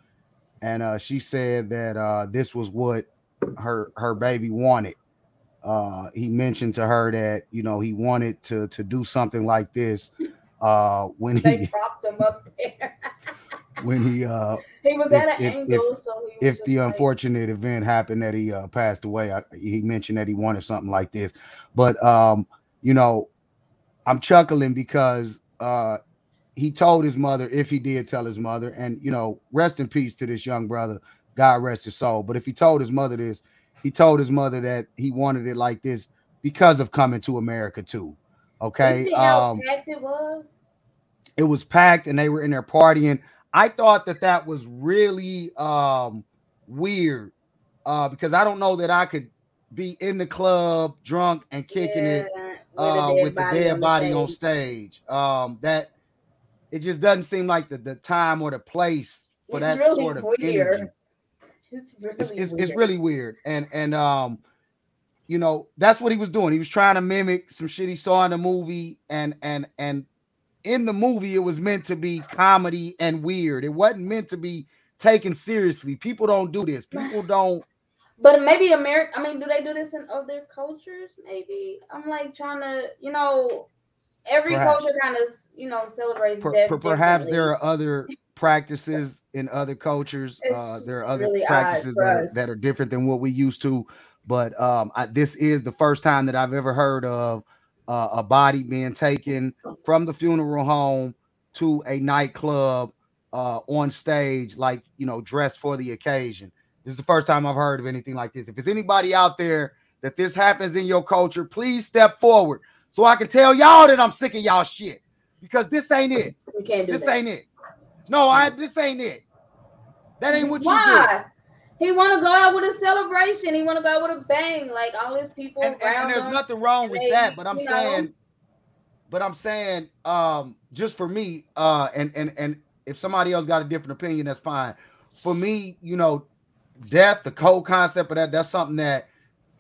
and uh she said that uh this was what her her baby wanted. Uh, he mentioned to her that you know he wanted to to do something like this. Uh, when They he propped him up there. when he uh he was If- at an if- angle, so he was if the like, unfortunate event happened that he uh, passed away I, he mentioned that he wanted something like this but um you know i'm chuckling because uh he told his mother if he did tell his mother and you know rest in peace to this young brother. God rest his soul. But if he told his mother this he told his mother that he wanted it like this because of coming to america too You okay see how um packed it was? it was packed and they were in there partying. I thought that that was really um weird uh because i don't know that i could be in the club drunk and kicking it uh with the dead body on stage. Um that it just doesn't seem like the, the time or the place for It's that really sort of weird. energy It's really it's, it's, weird. it's really weird and and um you know that's what he was doing he was trying to mimic some shit he saw in the movie and and and in the movie it was meant to be comedy and weird it wasn't meant to be taken seriously people don't do this people don't But maybe America. I mean, do they do this in other cultures? Maybe I'm like trying to, you know, every Perhaps. culture kind of, you know, celebrates per- death. per- perhaps there are other practices in other cultures uh there are other really practices that are, that are different than what we used to but um I, this is the first time that i've ever heard of uh, a body being taken from the funeral home to a nightclub uh on stage like you know dressed for the occasion this is the first time i've heard of anything like this if there's anybody out there that this happens in your culture please step forward so i can tell y'all that i'm sick of y'all shit because this ain't it You can't do this that. ain't it. No, I this ain't it. That ain't what you Why? He want to go out with a celebration. He want to go out with a bang, like all his people do. And, and- and there's him. nothing wrong with They- that, but I'm you know. saying, but I'm saying, um, just for me, uh, and and and if somebody else got a different opinion, that's fine. For me, you know, death, the whole concept of that, that's something that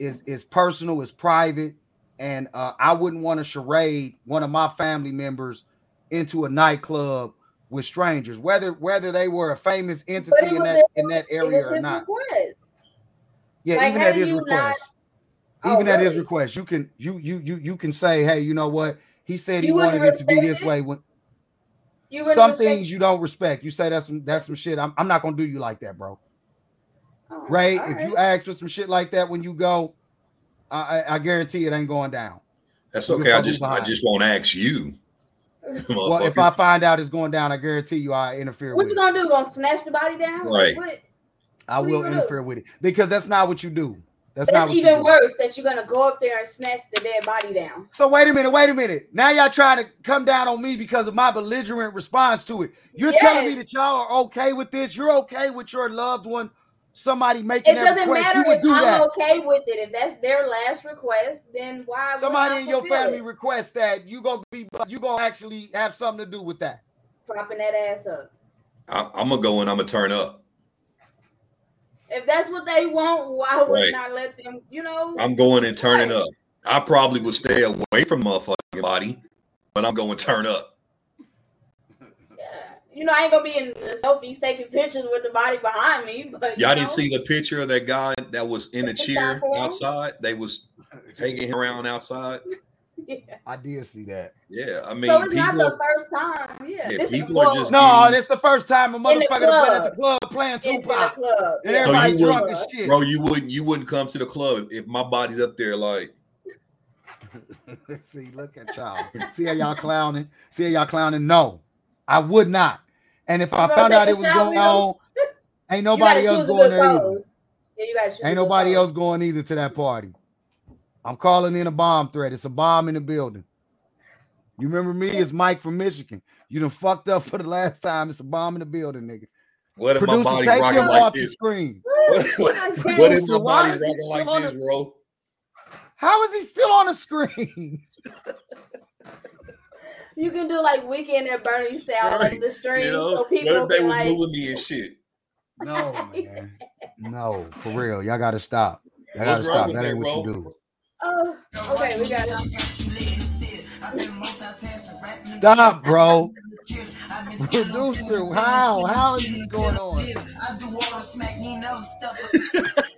is is personal, is private, and uh, I wouldn't want to charade one of my family members into a nightclub with strangers, whether whether they were a famous entity in that in that area or not. request. Yeah, Like, even at his you not- request. Oh, even at his request, you can you you you you can say, hey, you know what? He said he You wanted it to be this it? way. When You some things you don't respect, you say that's some that's some shit. I'm, I'm not gonna do you like that, bro. Oh, Right? If you ask for some shit like that when you go, I I, I guarantee it ain't going down. That's okay. I just who I just won't ask you. Well, if I find out it's going down, I guarantee you I interfere What with you it. gonna do? Gonna snatch the body down? Right. Like, what? I what will gonna interfere with it because that's not what you do. That's, not That's what you even do. worse that you're gonna go up there and snatch the dead body down. So wait a minute, wait a minute. Now y'all trying to come down on me because of my belligerent response to it. You're telling me that y'all are okay with this. You're okay with your loved one, somebody making It doesn't request. matter You would if do I'm that. okay with it. If that's their last request, then why? Somebody in your family it? request that you gonna be you gonna actually have something to do with that. propping that ass up. I, I'm gonna go and I'm gonna turn up. If that's what they want, why would Right. not let them? You know, I'm going and turning Right. up. I probably would stay away from motherfucking body, but I'm going to turn up. Yeah. You know, I ain't gonna be in the selfies taking pictures with the body behind me. But Y'all you didn't see the picture of that guy that was in the It's a chair shot for him. outside. They was taking him around outside. Yeah. I did see that. Yeah, I mean, so it's not the first time. Yeah, Yeah, this people is are just- No, getting- that's the first time a motherfucker done been at the club. club playing it's in the Tupac. club. And Yeah. So everybody you drunk would- as shit. Bro, you wouldn't you wouldn't come to the club if my body's up there like See, look at y'all. See how y'all clowning? See how y'all clowning? No, I would not. And if I found out it was going on, ain't nobody else going there either. Yeah, you gotta choose. a Ain't nobody else going either to that party. I'm calling in a bomb threat. It's a bomb in the building. You remember me? It's Mike from Michigan. You done fucked up for the last time. It's a bomb in the building, nigga. what if my Producer, body's take rocking like off the this? screen. What, what, what if my So why body's rocking like this, bro? How is he still on the screen? You can do like weekend at Bernie style Right. on the stream, You know, so people they can was like. moving me and shit? No, man. No, for real. Y'all gotta stop. Y'all gotta wrong stop. That that, ain't what you do. Oh, okay, we got it. Stop, bro. Producer, how? How is this going on?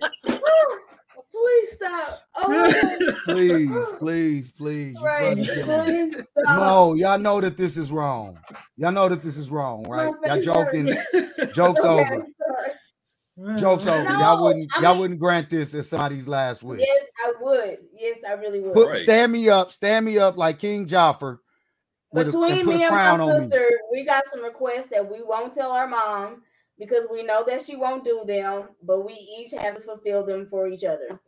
Please stop. Oh, Please, please, please. Right. fucking kidding me. Please stop. No, y'all know that this is wrong. Y'all know that this is wrong, right? Y'all face joking. Jokes Okay, over. sorry. Jokes over. No, y'all wouldn't. I y'all wouldn't grant this as somebody's last wish. Yes, I would. Yes, I really would. Put Right. stand me up. Stand me up like King Joffer. with a- Between a me and crown my on me. sister, we got some requests that we won't tell our mom because we know that she won't do them, but we each have to fulfill them for each other.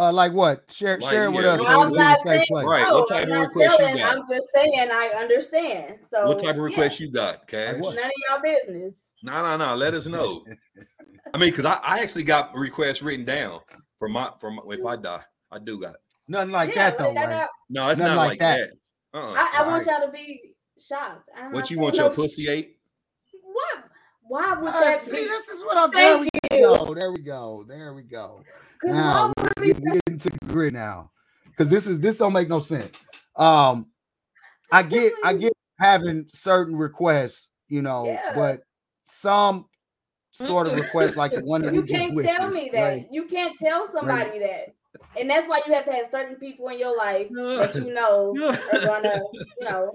Uh, like what? Share Like, share it with yeah, us. what- So I'm we in the not same saying place. Right. no, what type I'm of not request you got? I'm just saying I understand. So What type of yeah, request you got, Cash? what? None of y'all business. No, no, no. Let us know. I mean, because I, I actually got requests written down for my for my, if I die. I do got. Nothing like yeah, that though, like, right? got, No, it's Nothing not like like that. that. Uh-uh. I, I want y'all to be shocked. I'm what you saying want no- your pussy ate? What? Why would Uh, that see, be? this is what I'm. There Thank we you. go. There we go. There we go. Because Now we would we get, we get into the grid now, because this is this don't make no sense. Um, I get I get having certain requests, you know, Yeah. but some sort of requests like the one that You we can't tell witnessed, me that. right? You can't tell somebody that. And that's why you have to have certain people in your life that you know are gonna, you know,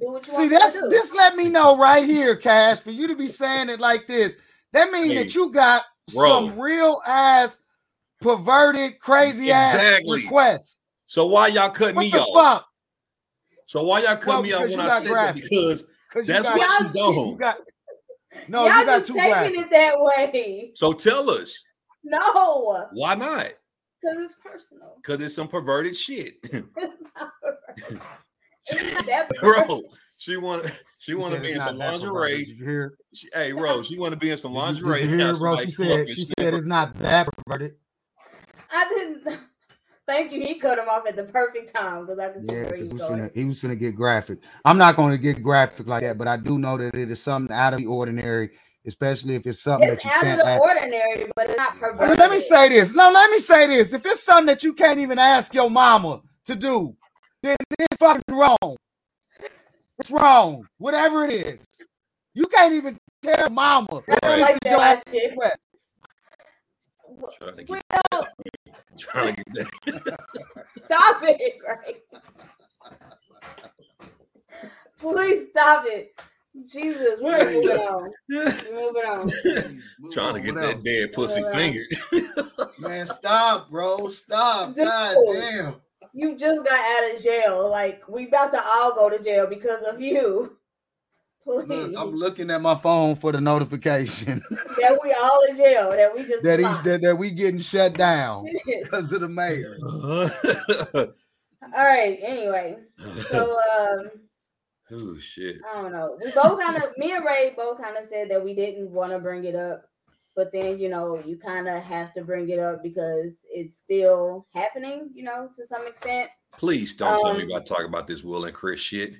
do what you See, want them that's to do. this let me know right here, Cash, for you to be saying it like this. That means Hey, that you got bro. some real ass perverted, crazy ass Exactly. requests. So why y'all cut What me the off? fuck? So why y'all cut Well, me off when I said graphic. that? Because 'Cause you that's got- what Y'all you you don't. got no, Y'all you got just too taking graphic. it that way. So tell us No, why not? because it's personal. Because it's some perverted shit, It's not perverted. It's not that bro. She want she She want to be in some not that perverted. lingerie. Did? She, hey, bro, she want to be in some Did you- did lingerie. you hear, bro? She said she sniff said it's not that perverted. I didn't. Thank you. He cut him off at the perfect time because I could Yeah, he was finna, he was finna get graphic. I'm not going to get graphic like that, but I do know that it is something out of the ordinary, especially if it's something It's that you out of can't the ask. ordinary, but it's not perverted. let me say this. No, let me say this. If it's something that you can't even ask your mama to do, then it's fucking wrong. It's wrong. Whatever it is. You can't even tell mama. I don't like that shit. Request. Trying to get, no, trying to get that. Stop it, Greg. Please stop it. Jesus, we're moving on. Moving on. Move trying to get that else? dead pussy Hold on. fingered. Man, stop, bro. Stop. Dude. God damn. You just got out of jail. Like we about to all go to jail because of you. Please. Look, I'm looking at my phone for the notification that we all in jail. That we just that he's that, that we getting shut down because of the mayor. All right. Anyway, so um, oh shit. I don't know. We both kind of, me and Ray both kind of said that we didn't want to bring it up, but then you know you kind of have to bring it up because it's still happening. You know, to some extent. Please don't tell me Um, about talk about this Will and Chris shit.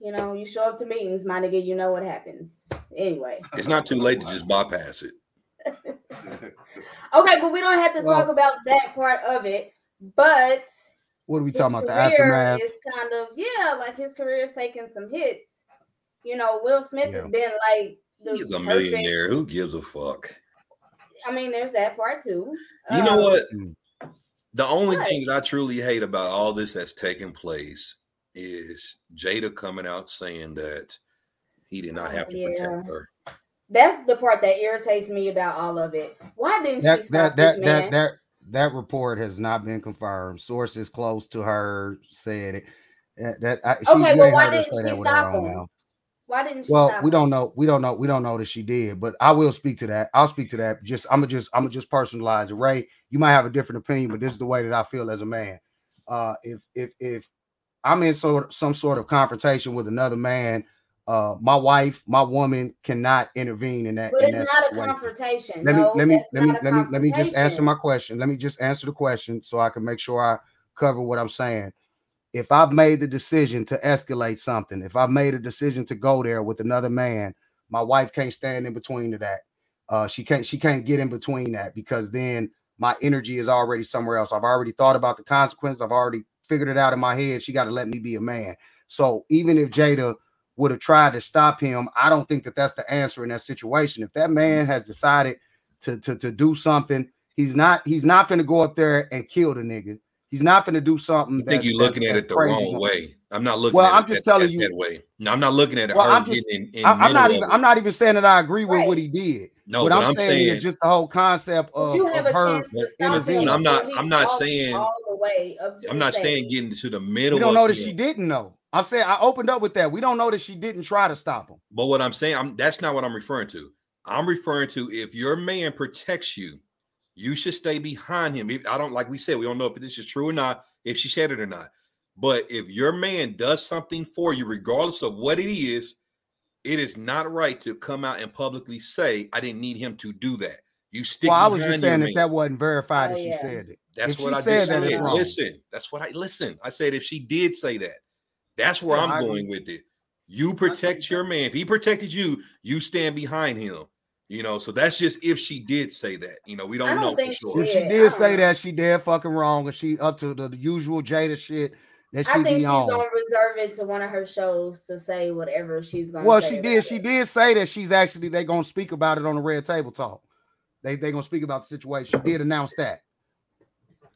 You know, you show up to meetings, my nigga. You know what happens. Anyway, It's not too late to just bypass it. Okay, but we don't have to Well- talk about that part of it. But What are we talking about? The career aftermath. is kind of yeah, like his career is taking some hits. You know, Will Smith has been like the He's a perfect- millionaire. Who gives a fuck? I mean, there's that part too. You know Um, what? Mm. The only What? thing that I truly hate about all this that's taking place is Jada coming out saying that he did not have to Yeah. protect her. That's the part that irritates me about all of it. Why didn't she That stop that this that man? that that that report has not been confirmed. Sources close to her said it. That, that I, she, Okay, well, why didn't she that with her stop him? mouth. Why didn't she Well, we don't know. We don't know. We don't know that she did, but I will speak to that. I'll speak to that. Just I'm gonna just I'm gonna just personalize it. Ray, you might have a different opinion, but this is the way that I feel as a man. Uh, if if if I'm in sort some sort of confrontation with another man, uh, my wife, my woman cannot intervene in that. But in it's that not a confrontation. Let me no, let me let me let me let me just answer my question. Let me just answer the question so I can make sure I cover what I'm saying. If I've made the decision to escalate something, if I've made a decision to go there with another man, my wife can't stand in between to that. Uh, she can't she can't get in between that because then my energy is already somewhere else. I've already thought about the consequence. I've already figured it out in my head. She got to let me be a man. So even if Jada would have tried to stop him, I don't think that that's the answer in that situation. If that man has decided to to to do something, he's not he's not going to go up there and kill the nigga. He's not going to do something. I think that's- you're that's- looking at that's it the crazy. wrong way. I'm not looking Well, at I'm it just that, telling that, you- that way. No, I'm not looking at it. Well, her I'm just- getting in, in I, am not even of I'm not even saying that I agree with Right. what he did. No, what but I'm, I'm saying, saying is just the whole concept of, you have of a her. chance but him. intervene. I'm not- I'm not saying- all the way up to I'm not saying stage. getting to the middle. We don't know that him. she didn't know. I'm saying I opened up with that. We don't know that she didn't try to stop him. But what I'm saying, I'm that's not what I'm referring to. I'm referring to if your man protects you, you should stay behind him. If, I don't like we said, we don't know if this is true or not, if she said it or not. But if your man does something for you, regardless of what it is, it is not right to come out and publicly say, I didn't need him to do that. You stick Well, I was just saying if that wasn't verified, Oh, that she yeah. said it. That's if what I said just that, said. it's. Listen, that's what I listen. I said if she did say that, that's where Yeah, I'm I agree. going with it. You protect your man. If he protected you, you stand behind him. You know, so that's just if she did say that. You know, we don't, don't know for think she sure. If she did say know. that, she did fucking wrong, and she up to the, the usual Jada shit that she I think be she's on. gonna reserve it to one of her shows to say whatever she's gonna. Well, say she about did. She did say that she's actually they gonna speak about it on the red table talk. They they gonna speak about the situation. She did announce that.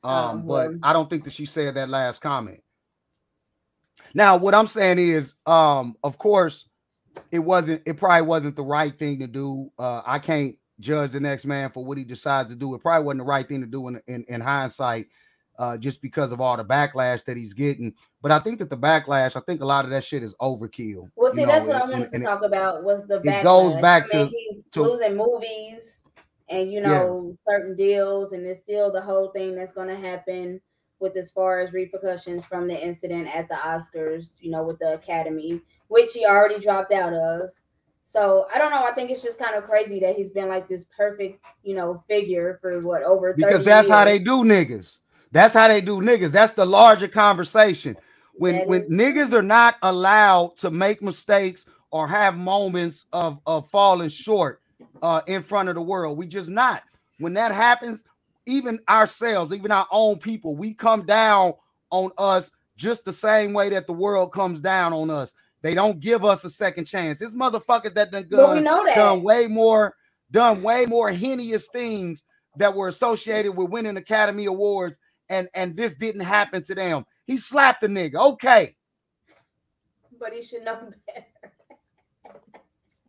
Um, Um, but I don't think that she said that last comment. Now, what I'm saying is, um, of course, it wasn't. It probably wasn't the right thing to do. Uh, I can't judge the next man for what he decides to do. It probably wasn't the right thing to do in in, in hindsight, uh, just because of all the backlash that he's getting. But I think that the backlash, I think a lot of that shit is overkill. Well, you see, that's know, what I wanted and- to and it- talk about was the it goes back I mean, to- he's to- losing movies and you Yeah. know certain deals, and it's still the whole thing that's going to happen with as far as repercussions from the incident at the Oscars. You know, with the Academy, which he already dropped out of. So I don't know. I think it's just kind of crazy that he's been like this perfect, you know, figure for what over 30 because that's how they do niggas. That's how they do niggas. That's the larger conversation. When That when is niggas are not allowed to make mistakes or have moments of of falling short uh in front of the world, we just not. When that happens, even ourselves, even our own people, we come down on us just the same way that the world comes down on us. They don't give us a second chance. It's motherfuckers that done But we done, know that. done way more, done way more heinous things that were associated with winning Academy Awards, and and this didn't happen to them. He slapped the nigga. Okay. But he should know better.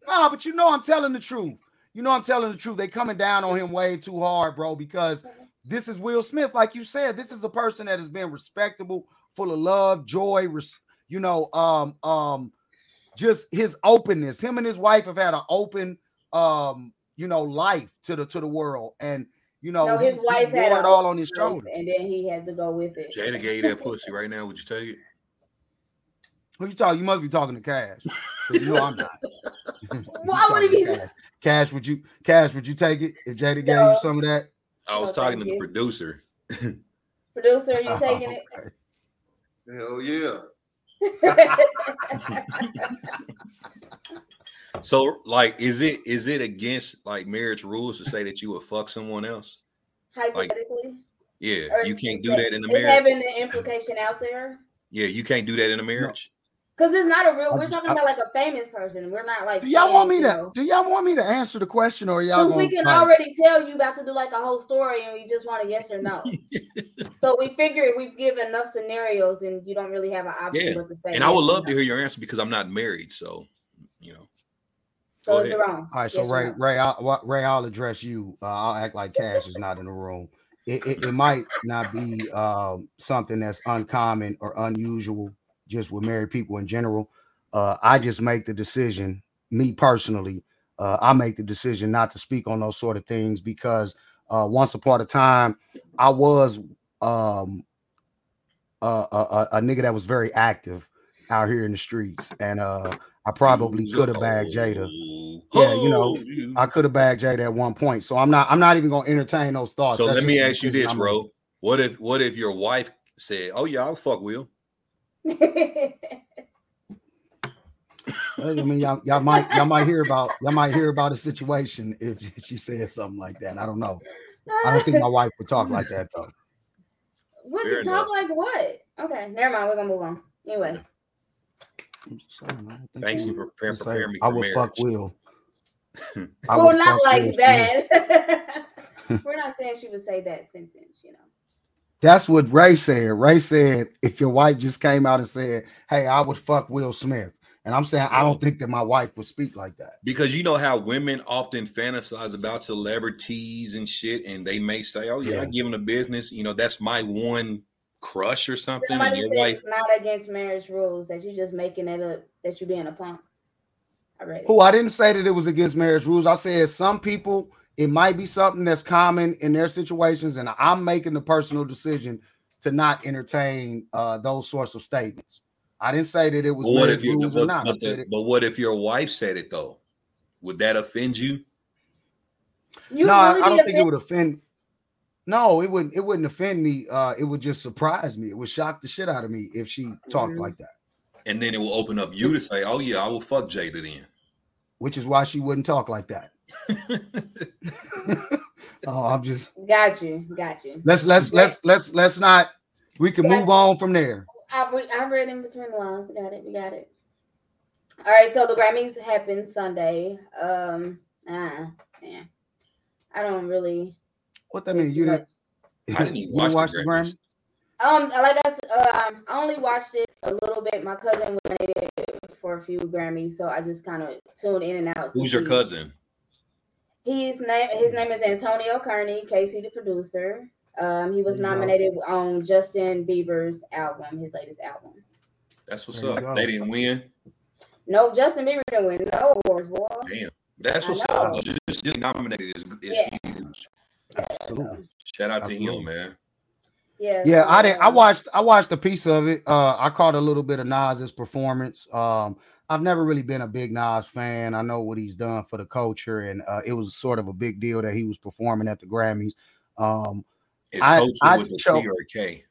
No, but you know I'm telling the truth. You know I'm telling the truth. They coming down on him way too hard, bro, because this is Will Smith. Like you said, this is a person that has been respectable, full of love, joy, res- you know, um, um, just his openness. Him and his wife have had an open um, you know, life to the to the world. And you know, No, his wife had it all on his life, shoulders. and then he had to go with it. Jada gave you that pussy right now. Would you take it? Who you talking? You must be talking to Cash. 'Cause You know I'm not. Why would he be? Cash. Cash, would you Cash, would you take it if Jada gave No. you some of that? I was No, talking to the you. producer. Producer, are you taking it? Hell yeah. So, like, is it is it against like marriage rules to say that you would fuck someone else? Hypothetically, Yeah, Or you can't do that- that in a marriage. having the implication out there Yeah, you can't do that in a marriage. Because it's not a real. We're talking I- about like a famous person. We're not like. Do y'all saying, want me you to? Do y'all want me to answer the question, or y'all? Because Gonna, we can like- already tell you about to do like a whole story and we just want a yes or no. so we figure we give enough scenarios and you don't really have an option Yeah, to say. And I would yes or love to hear your answer because I'm not married. So, you know, So Go it's wrong. All right, so Yes Ray, no? Ray, I'll, Ray, I'll address you. Uh, I'll act like Cash is not in the room. It, it, it might not be um, something that's uncommon or unusual just with married people in general. Uh, I just make the decision, me personally, uh, I make the decision not to speak on those sort of things because uh, once upon a time, I was um, a, a, a- nigga that was very active out here in the streets, and uh, I probably could have bagged Jada. Yeah, you know, I could have bagged Jada at one point. So I'm not I'm not even gonna entertain those thoughts. So That's let me ask you this, I'm bro. What if what if your wife said, "Oh yeah, I'll fuck Will"? Making. I mean, y'all, y'all might y'all might hear about y'all might hear about a situation if she said something like that. I don't know. I don't think my wife would talk like that though. Would Fair you talk like what? Okay, never mind. We're gonna move on. Anyway, I'm just saying, I don't think Thanks she for preparing, just saying, preparing me I for would marriage. fuck Will. I well, not like Will that. We're not saying she would say that sentence, you know. That's what Ray said. Ray said if your wife just came out and said, "Hey, I would fuck Will Smith," and I'm saying I don't think that my wife would speak like that. Because you know how women often fantasize about celebrities and shit, and they may say, "Oh yeah, I give them a business." You know, that's my one crush or something. And Somebody your said wife, it's not against marriage rules that you're just making it up that you're being a punk. I read it. Who I didn't say that it was against marriage rules. I said some people it might be something that's common in their situations, and I'm making the personal decision to not entertain uh, those sorts of statements. I didn't say that it was but what if you? rules or But, not. But, the- it- but what if your wife said it though? Would that offend you? You no, I- really I don't think it would offend. No, it wouldn't. It wouldn't offend me. Uh, it would just surprise me. It would shock the shit out of me if she talked Mhm. like that. And then it will open up you to say, "Oh yeah, I will fuck Jada then." Which is why she wouldn't talk like that. oh, I'm just Got you, got you. let's let's let's let's let's not. We can move Gotcha. on from there. I, I read in between the lines. We got it. We got it. All right. So the Grammys happened Sunday. Um. Ah, man. I don't really. What that pay mean? You much. didn't? I didn't even you didn't watch the the Grammys. Um, like I said, um, I only watched it a little bit. My cousin was in it for a few Grammys, so I just kind of tuned in and out. Who's your see. cousin? His name his name is Antonio Kearney, Casey the producer. Um, he was There go. nominated on Justin Bieber's album, his latest album. That's what's There up. They didn't win. No, Justin Bieber didn't win no awards, boy. Damn. That's what's up. though. Just, just nominated is, is Yeah. huge. Absolutely. Shout out to Absolutely. him, man. Yeah, Yeah, I didn't. I watched. I watched a piece of it. Uh, I caught a little bit of Nas's performance. Um, I've never really been a big Nas fan. I know what he's done for the culture, and uh, it was sort of a big deal that he was performing at the Grammys. Um, Is I- culture I with the cho- C or a K?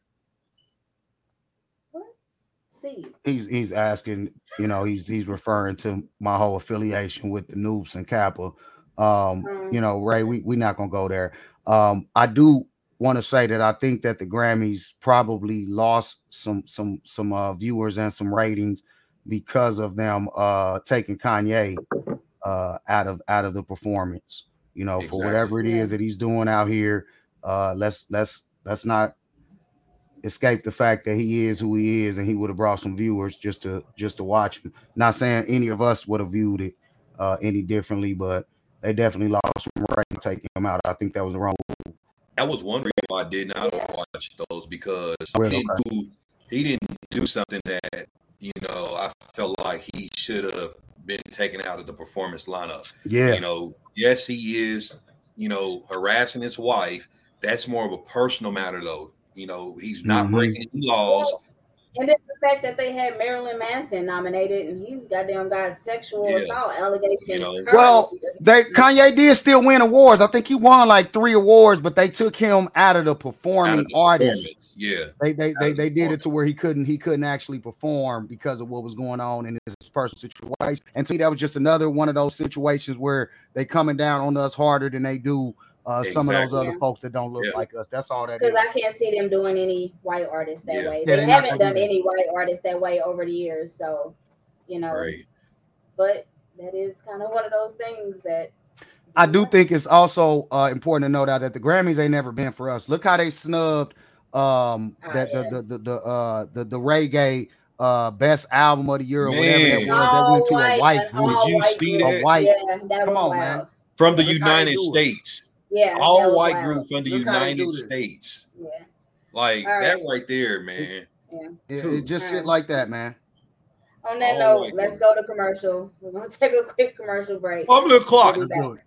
See, he's he's asking, you know, he's he's referring to my whole affiliation with the Nupes and Kappa. Um, Um, you know, Ray, we we're not gonna go there. Um, I do want to say that I think that the Grammys probably lost some some some uh, viewers and some ratings because of them uh taking Kanye uh out of out of the performance. You know, for whatever it is that he's doing out here, uh, let's let's let's not escape the fact that he is who he is, and he would have brought some viewers just to just to watch him. Not saying any of us would have viewed it uh, any differently, but they definitely lost some rating taking him out. I think that was the wrong. That was one reason why I did not watch those because Really? he didn't do he didn't do something that you know I felt like he should have been taken out of the performance lineup. Yeah, You know, yes, he is, you know, harassing his wife. That's more of a personal matter though. You know, he's not Mhm. breaking any laws. And then the fact that they had Marilyn Manson nominated, and he's goddamn got sexual Yeah. assault allegations. You know. Well, They Kanye did still win awards. I think he won like three awards, but they took him out of the performing of the artist. Yeah. They they out they, the they did it to where he couldn't he couldn't actually perform because of what was going on in his personal situation. And to me, that was just another one of those situations where they coming down on us harder than they do uh, some of those other Yeah. folks that don't look Yeah. like us. That's all that because. I can't see them doing any white artists that Yeah. way. Yeah, they haven't gonna do done that. any white artists that way over the years, so you know. Right. But that is kind of one of those things that I do think it's also uh, important to note out that the Grammys ain't never been for us. Look how they snubbed um Ah, that yeah. the, the the the uh the the reggae uh best album of the year or whatever that Man. was that went to a white an group. Did you see that? A white- Yeah, that Come on, wild. man. From the Look United. States. Yeah, All white wild. group from the Look United. States. Yeah. Like All that right. right there, man. It, it just shit Alright. like that, man. On that All note, let's group. go to commercial. We're gonna take a quick commercial break. One little clock. We'll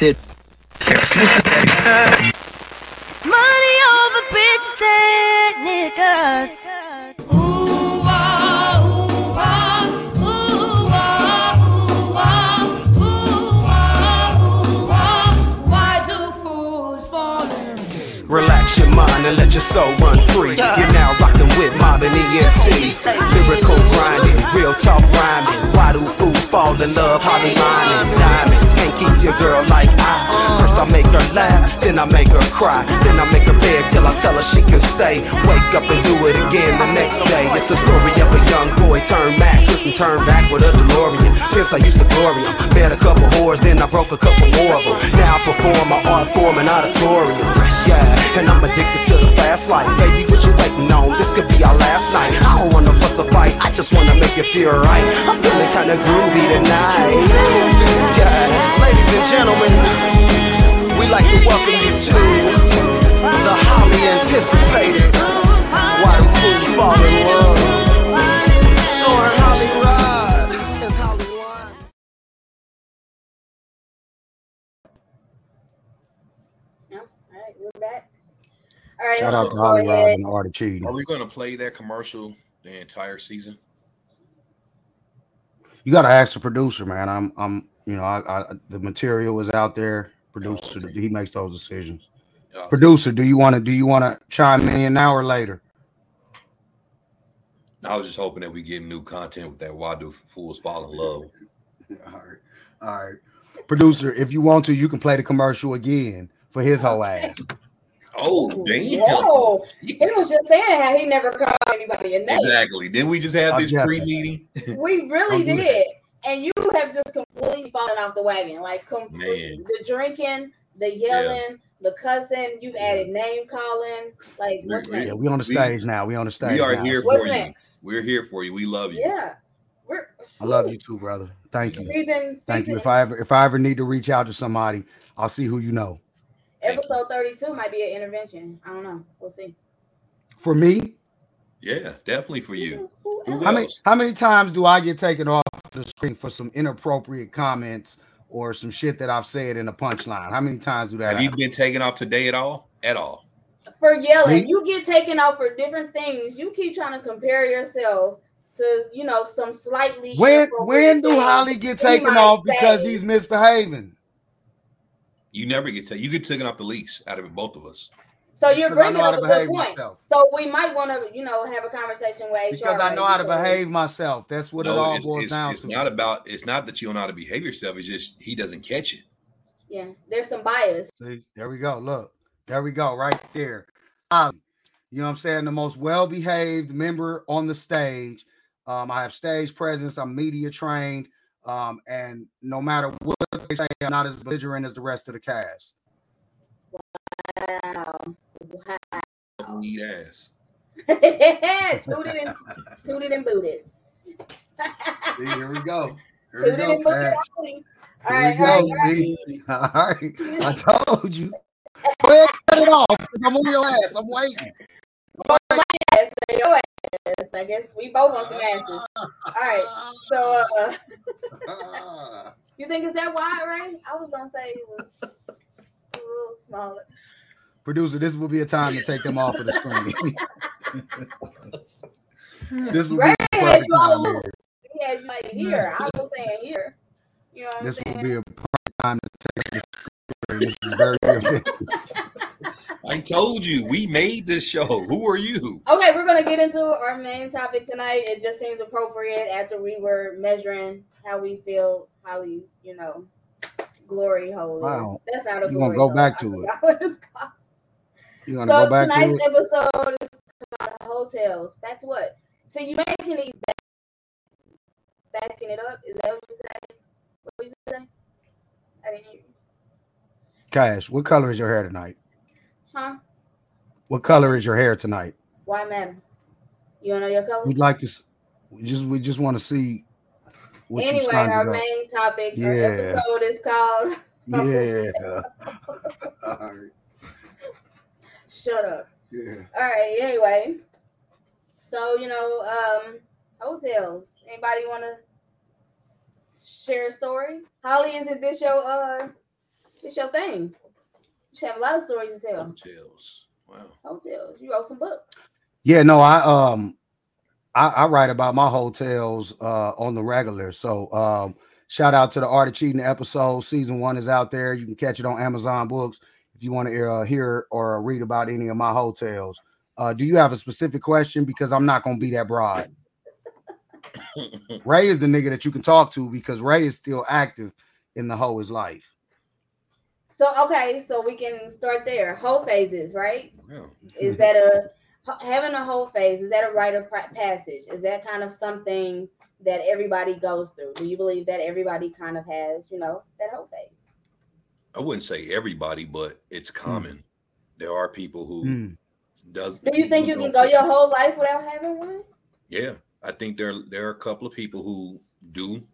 Money over bitches and niggas. Relax your mind and let your soul run free. You're now rocking with Mob and ENT. Lyrical grinding, real talk rhyming. Why do fools fall in love? Holly rhyming. Diamonds can't keep your girl like I. First I make her laugh, then I make her cry. Then I make her beg till I tell her she can stay. Wake up and do it again the next day. It's the story of a young boy turned Mac. Couldn't turn back with a DeLorean. Pimps I used to glory 'em. Met a couple whores, then I broke a couple more of them. Now I perform my art form auditorium. Yeah, and I'm addicted to the fast life. Baby, what you waiting on? This could be our last night. I don't wanna fuss a fight, I just wanna make you feel right. I'm feeling kinda groovy tonight. Yeah, ladies and gentlemen, we like to welcome you to the highly anticipated Why Do Fools Fall in Love? All right, Shout out to Holly Rod and the Art of Cheating. Are we gonna play that commercial the entire season? You gotta ask the producer, man. I'm I'm you know, I, I the material is out there. Producer, Oh, okay. he makes those decisions. Uh, Producer, do you want to do you want to chime in now or later? I was just hoping that we get new content with that Why Do Fools Fall in Love? All right, all right. Producer, if you want to, you can play the commercial again for his whole ass. Oh, damn. Whoa. He was just saying how he never called anybody a name. Exactly. Didn't we just have this pre-meeting? We really Don't did. And you have just completely fallen off the wagon. Like completely Man. the drinking, the yelling, the cussing, you've added name calling. Like what's We- we- Yeah, we on the We- stage now. We on the stage. We are now. here What's for you. next? We're here for you. We love you. Yeah. We're I love you too, brother. Thank you. Season, Thank you. If I ever if I ever need to reach out to somebody, I'll see who you know. Episode 32 might be an intervention. I don't know. We'll see. For me, Yeah, definitely for you. Who Who else? how many how many times do I get taken off the screen for some inappropriate comments or some shit that I've said in a punchline? How many times do that Have you happen? been taken off today at all? At all? for yelling. Me? You get taken off for different things. You keep trying to compare yourself to, you know, some slightly. When when do Holly get taken might off because he's misbehaving? You never get taken. You get taken off the lease out of both of us. So you're Because I bringing up a good point. myself. So we might want to, you know, have a conversation with HR. Because I know how to behave myself. That's what it all it's, boils it's, down it's to. not about. It's not that you don't know how to behave yourself. It's just he doesn't catch it. Yeah, there's some bias. See, there we go. Look, there we go, right there. Holly, You know what I'm saying? The most well-behaved member on the stage. Um, I have stage presence. I'm media trained. Um, and no matter what they say, I'm not as belligerent as the rest of the cast. Wow. Wow. Need ass. tooted and tooted and booted. See, here we go. Here we tooted go. and booted. Cash. All Here right, we all go. right, see? All right. I told you. Go ahead, cut it off. I'm on your ass. I'm waiting. ass, your ass. I guess we both on some asses. All right. So, uh, you think it's that wide, right? I was gonna say it was a little smaller. Producer, this will be a time to take them off of the screen. this will be Ray a had you all time. loose. He had you like here. I was saying here. You know what I'm This will be a perfect time to take them to the screen. This is very. I told you we made this show. Who are you? Okay, we're gonna get into our main topic tonight. It just seems appropriate after we were measuring how we feel Holly's, you know, glory hole. is. Wow. That's not a You gonna go hole. back to it. forgot what it's. You gonna So go back to tonight's it? episode is about Heaux Tales. Back to what? So you making it back, backing it up? Is that what you say? What you say? I didn't hear you. Cash, what color is your hair tonight? Huh? What color is your hair tonight? Why matter? You know your color? We'd like to we just we just want to see anyway, our up. main topic, Yeah. episode is called Yeah. All right. Shut Up. Yeah. All right. Anyway, so you know, um, Heaux Tales. Anybody want to share a story? Holly, isn't this your uh, this your thing? You should have a lot of stories to tell. Hotels. Wow. Hotels. You wrote some books. Yeah, no, I um I, I write about my hotels uh on the regular. So um shout out to the Art of Cheating episode. Season one is out there. You can catch it on Amazon Books if you want to uh, hear or read about any of my hotels. Uh, do you have a specific question? Because I'm not gonna be that broad. Ray is the nigga that you can talk to because Ray is still active in the hoe is life. So okay, so we can start there. Whole phases, right? Yeah. Is that a having a whole phase? Is that a rite of passage? Is that kind of something that everybody goes through? Do you believe that everybody kind of has, you know, that whole phase? I wouldn't say everybody, but it's common. There are people who Hmm. does. Do you think you can go your whole life without having one? Yeah, I think there there are a couple of people who do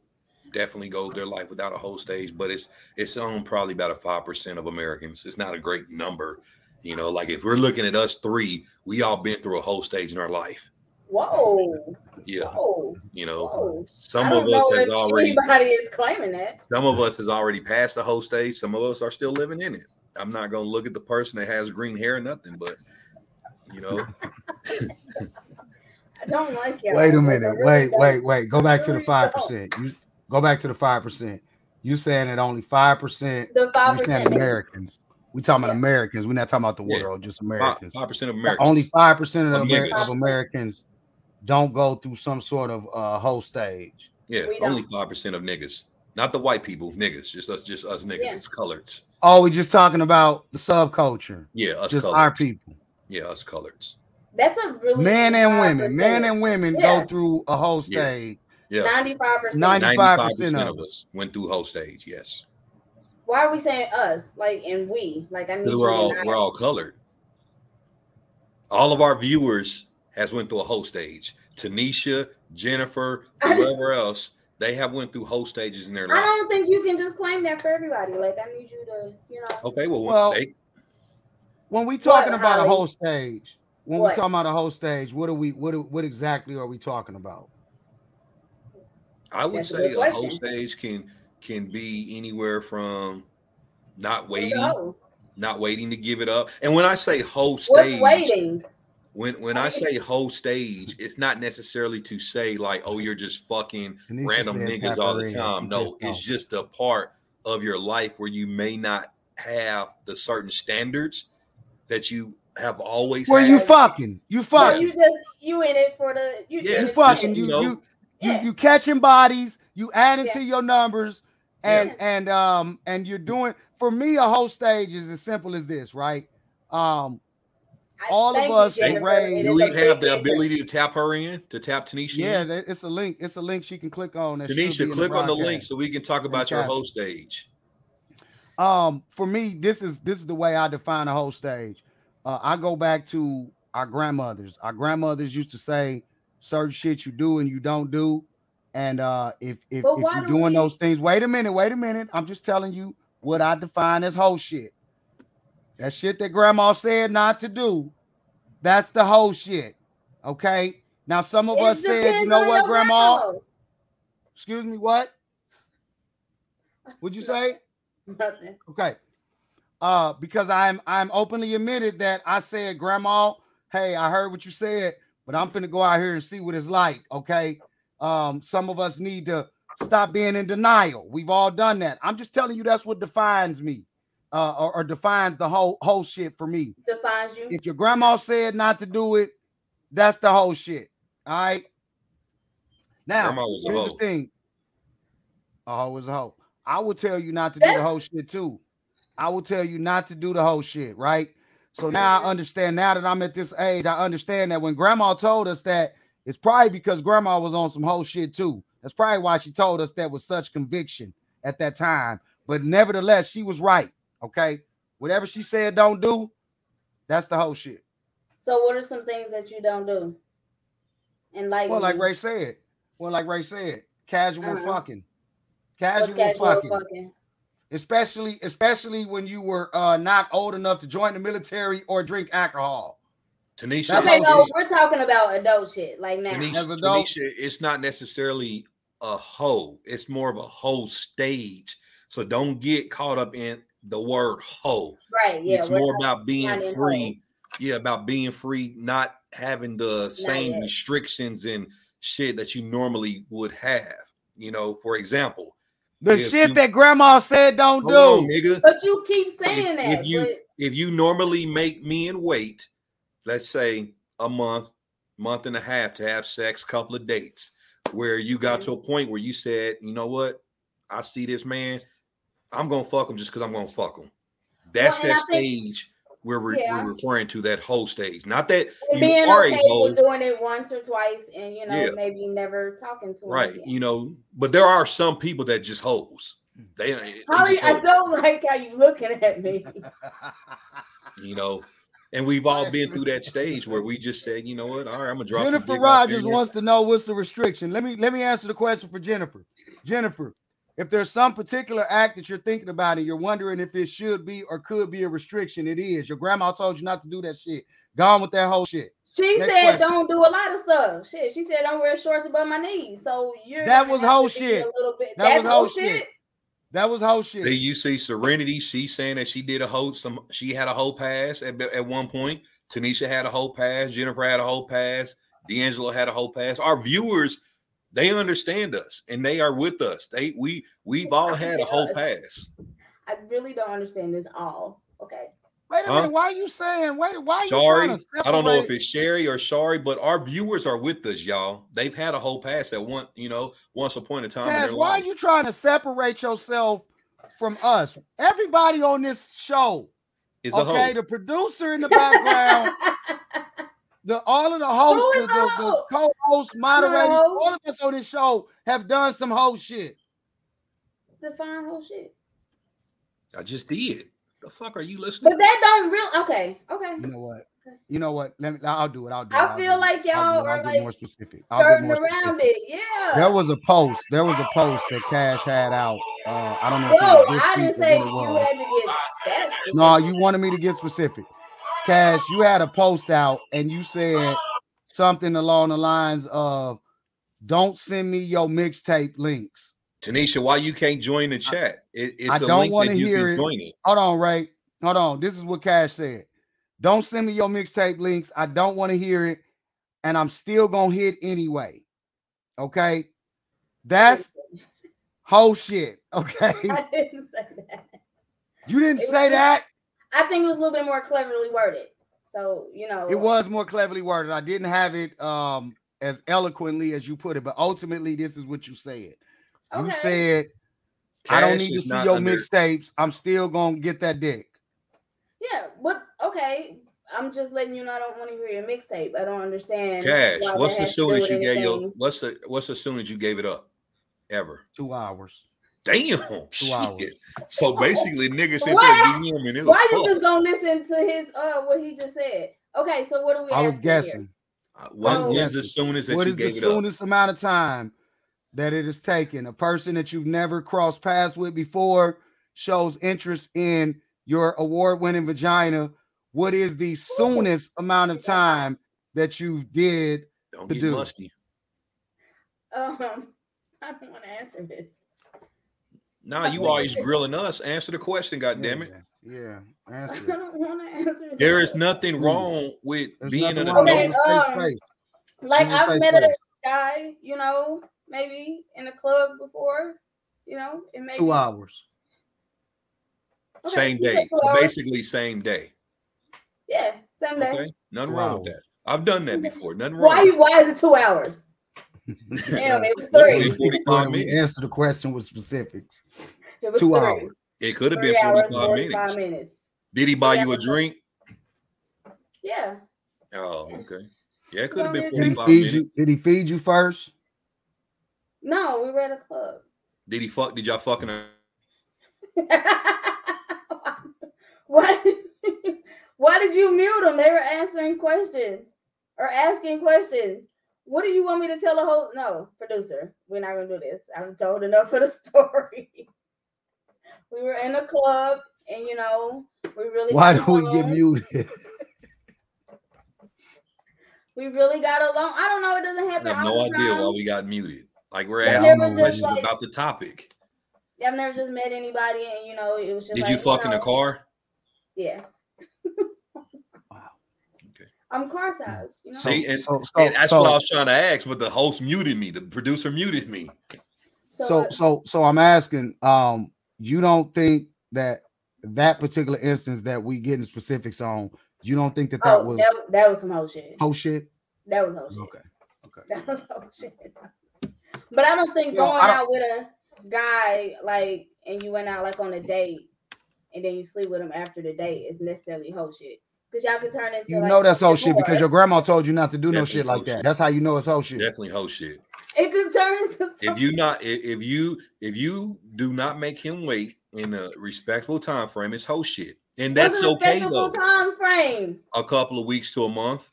definitely go their life without a whole stage, but it's it's on probably about a five percent of Americans. It's not a great number, you know. Like if we're looking at us three, we all been through a whole stage in our life. Whoa, Yeah, whoa, you know, whoa! some of us has already anybody is claiming that. some of us has already passed the whole stage. Some of us are still living in it. I'm not gonna look at the person that has green hair or nothing, but you know, I don't like it. Wait a minute. Wait, wait, wait. Go back to the five percent. You go back to the five percent. You saying that only five percent The five You're percent. Americans. We talking about Yeah. Americans. We're not talking about the Yeah. world, just five Americans. percent of Americans. Only five percent of, Of Amer- of Americans don't go through some sort of uh, whole stage. Yeah, only five percent of niggas. Not the white people, niggas. Just us, just us niggas. Yeah. It's coloreds. Oh, we just talking about the subculture, Yeah, us just coloreds. our people, Yeah, us coloreds. That's a really men and women. Men and women Yeah. go through a whole Yeah. stage. Yeah, Ninety-five percent. 90 ninety-five 95% of of us went through whole stage. Yes, Why are we saying us? Like and we? Like I need we're all not- we're all colored. All of our viewers has went through a whole stage. Tanisha, Jennifer, whoever else, they have went through whole stages in their life. I don't think you can just claim that for everybody. Like I need you to, you know. Okay, well, Well, they, When we talking What, about a Holly? whole stage, when What? we talking about a whole stage, what are we? What? are- What exactly are we talking about? I would That's say good a whole stage can can be anywhere from not waiting, whole? not waiting to give it up. And when I say whole What's stage, waiting? when when I say whole stage, it's not necessarily to say like, oh, you're just fucking Tanisha random said niggas all the time. No, it's just a part of your life where you may not have the certain standards that you have always Where had. you fucking? You So fucking? you just you in it for the you. Yeah, you fucking for- you know. you you, Yeah. you catching bodies you adding Yeah. to your numbers and Yeah. and um and you're doing for me a whole stage is as simple as this right um I- all of thank you, us raised- Do we have the ability to tap her in to tap Tanisha? Yeah, in? it's a link. It's a link she can click on. that Tanisha, in click on the link so we can talk about your whole stage. Um, for me, this is this is the way I define a whole stage. Uh, I go back to our grandmothers. Our grandmothers used to say certain shit you do and you don't do. And uh if if, if you're doing we- those things, wait a minute, wait a minute. I'm just telling you what I define as whole shit. That shit that grandma said not to do, that's the whole shit. Okay. Now, some of It us said, you know what, grandma? grandma. Excuse me, what? Would you say? Nothing. Okay. Uh, because I'm I'm openly admitted that I said, Grandma, hey, I heard what you said, but I'm finna go out here and see what it's like. Okay. Um, some of us need to stop being in denial. We've all done that. I'm just telling you that's what defines me, uh, or, or defines the whole whole shit for me. Defines you. If your grandma said not to do it, that's the whole shit. All right. Now, Grandma was a here's hoe. the thing. A hoe is a hoe. I will tell you not to do the whole shit too. I will tell you not to do the whole shit, right? So now I understand. Now that I'm at this age, I understand that when grandma told us that, it's probably because grandma was on some whole shit too. That's probably why she told us that with such conviction at that time. But nevertheless, she was right. Okay. Whatever she said, don't do, that's the whole shit. So, what are some things that you don't do? And like, Well, like Ray said, well, like Ray said, casual Uh-huh. fucking, casual, casual fucking, fucking? Especially, especially when you were uh not old enough to join the military or drink alcohol. Tanisha, That's Okay, no, we're talking about adult shit. Like now, Tanisha, As adults- Tanisha, it's not necessarily a hoe. It's more of a whole stage. So don't get caught up in the word hoe. right? Yeah, it's more about being free. Yeah, about being free, not having the same yet. restrictions and shit that you normally would have. You know, for example, The If shit you- that grandma said don't do. on, nigga. But you keep saying that. if you but if you normally make men wait, let's say a month, month and a half to have sex, couple of dates, where you got to a mm-hmm. point where you said, you know what, I see this man, I'm gonna fuck him just because I'm gonna fuck him. That's Well, that I think- stage where we're, Yeah. we're referring to that whole stage. Not that and you being are okay a hoe, with doing it once or twice, and you know Yeah. maybe never talking to right? again. You know, but there are some people that just hoes. They, they Holly, just I don't like how you looking at me. you know. And we've all been through that stage where we just said, you know what, all right, I'm gonna drop some Jennifer dick off Rogers wants to know what's the restriction. Let me let me answer the question for Jennifer. Jennifer, if there's some particular act that you're thinking about and you're wondering if it should be or could be a restriction, it is. Your grandma told you not to do that shit. Gone with that whole shit. She Next said question. don't do a lot of stuff. Shit, she said don't wear shorts above my knees. So you're That was whole shit. A little bit. That That's was whole whole shit. shit. That was whole shit. Then you see Serenity. She's saying that she did a whole some. She had a whole pass at at one point. Tanisha had a whole pass. Jennifer had a whole pass. D'Angelo had a whole pass. Our viewers, they understand us and they are with us. They we we've all had a whole pass. I really don't understand this all. Okay. Wait a Huh? minute. Why are you saying? Wait, why are you Sorry, trying to I don't know if it's Sherry or Shari, but our viewers are with us, y'all. They've had a whole pass at one, you know, once upon a time in Cash, their why life. are you trying to separate yourself from us? Everybody on this show, is a okay, whole. the producer in the background, the all of the hosts, Who the, the, the co-hosts, moderators, hoe. all of us on this show have done some whole shit. Define whole shit. I just did. The fuck are you listening? But that don't real. Okay. Okay. You know what? You know what? Let me. I'll do it. I'll do it. I I'll feel do it. like I'll do y'all. I'll are get like more specific. I'll get more around specific. it. Yeah. There was a post. There was a post that Cash had out. Uh, I don't know. Whoa, if it was this I didn't say you was. had to get that. No, you wanted me to get specific. Cash, you had a post out and you said something along the lines of don't send me your mixtape links. Tanisha, why you can't join the chat? It, it's I a don't link wanna that you hear can it. join it. Hold on, Ray. Hold on. This is what Cash said. Don't send me your mixtape links. I don't want to hear it. And I'm still gonna hit anyway. Okay. That's whole shit. Okay. I didn't say that. You didn't It say was- that. I think it was a little bit more cleverly worded. So you know, It was more cleverly worded. I didn't have it um as eloquently as you put it, but ultimately this is what you said. You Okay. said I don't need to see not your under- mixtapes. I'm still gonna get that dick. Yeah, but okay. I'm just letting you know I don't want to hear your mixtape. I don't understand. Cash, what's the has to soonest you gave your what's the what's the soonest you gave it up ever? Two hours. Damn. Two hours. So basically, niggas sent What? there DM and it was Why you just gonna listen to his uh what he just said? Okay, so what are we? I was asking here? guessing. Uh, What Oh. was the soonest that What you is the gave it up? soonest amount of time that it is taken? A person that you've never crossed paths with before shows interest in your award-winning vagina. What is the soonest amount of time that you did? Don't to get do. musty. Um, I don't want to answer this. Nah, you always grilling us. Answer the question, God damn it. Yeah, I answer. it. don't want to answer this. There is nothing wrong with There's being nothing an wrong. Okay, a safe um, space. like This is a I've safe met a guy, you know, maybe in a club before, you know, and maybe Two hours. Okay, same day. So hours. basically, same day. Yeah, same day. Okay, nothing Two wrong with that. I've done that before. Nothing wrong. Why? Why is it two hours? Damn, it was Well, three. 45 we minutes. answer the question with specifics. It was Two three. hours. It could have Three been hours, 45 minutes. minutes. Did he buy you a drink? Yeah. Oh, okay. Yeah, it could have been Did Did he 45 feed minutes. you? Did he feed you first? No, we were at a club. Did he fuck? Did y'all fucking? her? why? Did, why did you mute them? They were answering questions or asking questions. What do you want me to tell a whole? No, producer, we're not gonna do this. I've told enough of the story. we were in a club, and you know, we really Why got do we get muted? We really got along. I don't know. It doesn't happen. I happen. have all no idea time. why we got muted. Like we're I've asking questions like- about the topic. I've never just met anybody, and you know, it was just. Did like, you fuck in the know, car? Yeah. Wow. Okay. I'm car size. You know. See, and, so, so, and that's so, what I was trying to ask, but the host muted me. The producer muted me. so so so I'm asking, um, you don't think that that particular instance that we getting specifics on, you don't think that that oh, was that, that was some whole shit. whole shit? That was whole shit. Okay. Okay. That was whole shit. But I don't think Yo, going I don't- out with a guy like and you went out like on a date and then you sleep with him after the date is necessarily whole shit. Because y'all could turn into You like know that's whole shit because your grandma told you not to do no shit like that. shit. That's how you know it's whole shit. Definitely host shit. it could turn into. If you not, if you if you do not make him wait in a respectable time frame, it's host shit, and that's What's a okay respectable though. time frame. A couple of weeks to a month,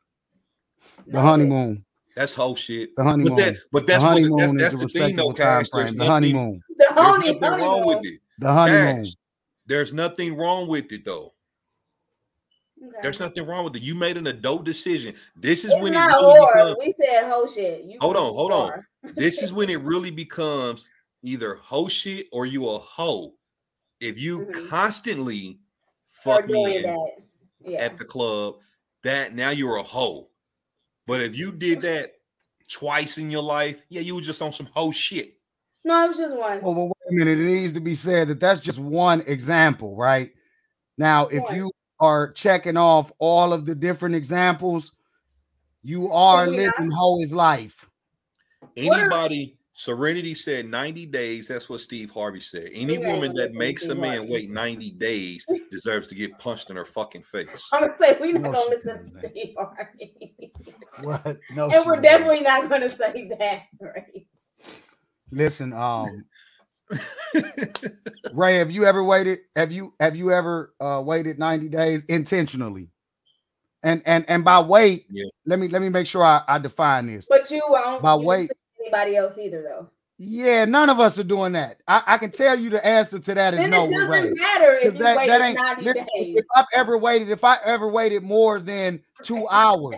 The honeymoon. that's whole shit. The honeymoon. But that, but that's the what that's, that's the the thing though, time Cash. There's frame. The nothing, honeymoon. The there's honey, nothing wrong with it. The honeymoon. Cash, there's nothing wrong with it though. Okay. There's nothing wrong with it. You made an adult decision. This is It's when it not really whore. becomes. We said whole shit. You Hold on, hold too on. This is when it really becomes either hoe shit or you a hoe. If you Mhm. constantly fuck me in. Yeah. at the club, that now you're a hoe. But if you did that twice in your life, yeah, you were just on some hoe shit. No, it was just one. Well, well, wait a minute. It needs to be said that that's just one example, right? Now, if you are checking off all of the different examples, you are we living Hoe's life. What are- Anybody, Serenity said 90 days. That's what Steve Harvey said. Any We ain't woman that listen to makes a man Harvey. wait 90 days deserves to get punched in her fucking face. I'm gonna say we're not No, gonna listen to doesn't. Steve Harvey. What? No, and we're definitely not gonna say that, right? listen. Um, Ray, have you ever waited? Have you have you ever uh waited 90 days intentionally? And and and by wait, Yeah. let me let me make sure I, I define this. But you won't By you weight. see anybody else either though. Yeah, none of us are doing that. I, I can tell you the answer to that is Then no. it doesn't Ray. matter if 'Cause you that, that ain't 90 days. if I've ever waited, if I ever waited more than two hours,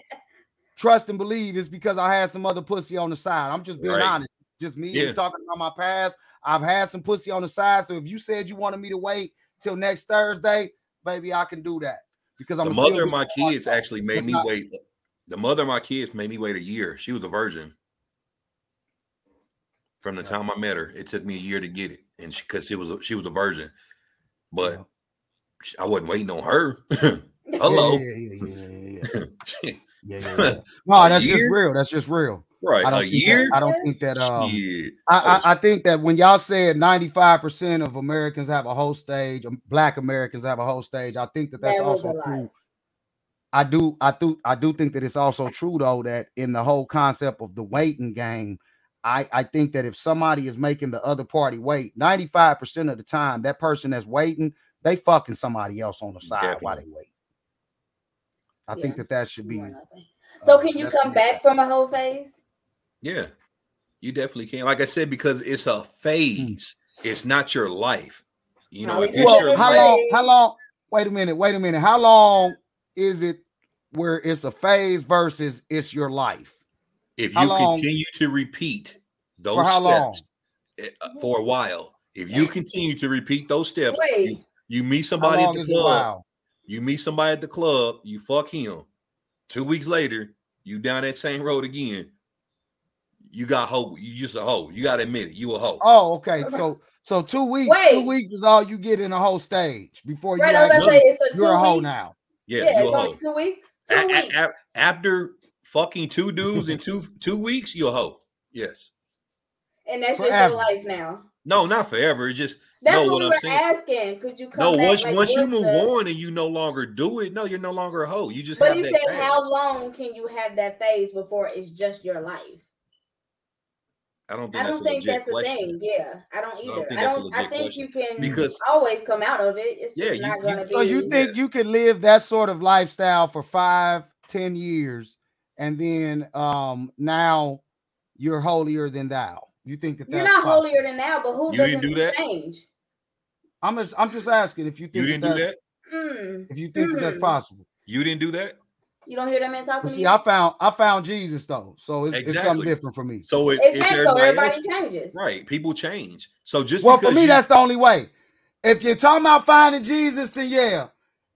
trust and believe it's because I had some other pussy on the side. I'm just being Right. honest. Just me Yeah. talking about my past. I've had some pussy on the side. So if you said you wanted me to wait till next Thursday, baby, I can do that. Because I'm the mother of my kids actually made It's me not- wait. The mother of my kids made me wait a year. She was a virgin. From the time I met her, it took me a year to get it, and because she, was a, she was a virgin, but Yeah. she- I wasn't waiting on her. Hello, Yeah, yeah, yeah, yeah, yeah, yeah. Yeah, yeah, yeah. No, that's just real. That's just real. Right? I don't A year? That, I don't think that um Shit. I, I I, I think that when y'all said 95% of Americans have a whole stage, um, black Americans have a whole stage, I think that that's That also true. I do, I do, I do think that it's also true though that in the whole concept of the waiting game, I I think that if somebody is making the other party wait, ninety five percent of the time, that person that's waiting, they fucking somebody else on the side while they wait. I think that that should be. So uh, can you come back from a whole phase? Yeah, you definitely can. Like I said, because it's a phase. It's not your life. You know, if yeah. it's Well, your how life, long? How long? Wait a minute. Wait a minute. How long is it where it's a phase versus it's your life? if you long- continue to repeat those For how long? steps eh, uh, for a while, if you continue to repeat those steps, you, you meet somebody at the club, you meet somebody at the club, you fuck him. Two weeks later, you down that same road again. You got hoe. You just a hoe. You got to admit it. You a hoe. Oh, okay. So so two weeks. Two weeks is all you get in the whole stage before you Right, I was actually, say it's a you're a two hoe week. now. yeah, Yeah, you it's a hoe. only two weeks. Two A- a- weeks. a- after fucking two dudes in two two weeks, you a hoe. Yes. and that's Forever. just your life now. No, not forever. It's just That's no. what, What we I'm were saying. asking. Could you come No, back? once like, once you move the- on and you no longer do it, no, you're no longer a hoe. You just But have he that. said, how long can you have that phase before it's just your life? I don't think I that's don't a think legit that's a question. thing. Yeah, I don't don't either. think I that's a don't. I legit think you can Because- always come out of it. It's Yeah, you- not you- going to be. So you think Yeah. you can live that sort of lifestyle for five, ten years, and then um now you're holier than thou? You think that you're not possible? holier than now, but who You doesn't didn't do that? change? I'm just I'm just asking if you think You didn't that do that. Mm, if you think that that's Mm. possible. You didn't do that. You don't hear that man talking to see, you? I found I found Jesus though, so it's, it's something different for me. So if, if Exactly. So everybody, everybody else, changes. right, people change. So just Well, for me, you, that's the only way. If you're talking about finding Jesus, then yeah.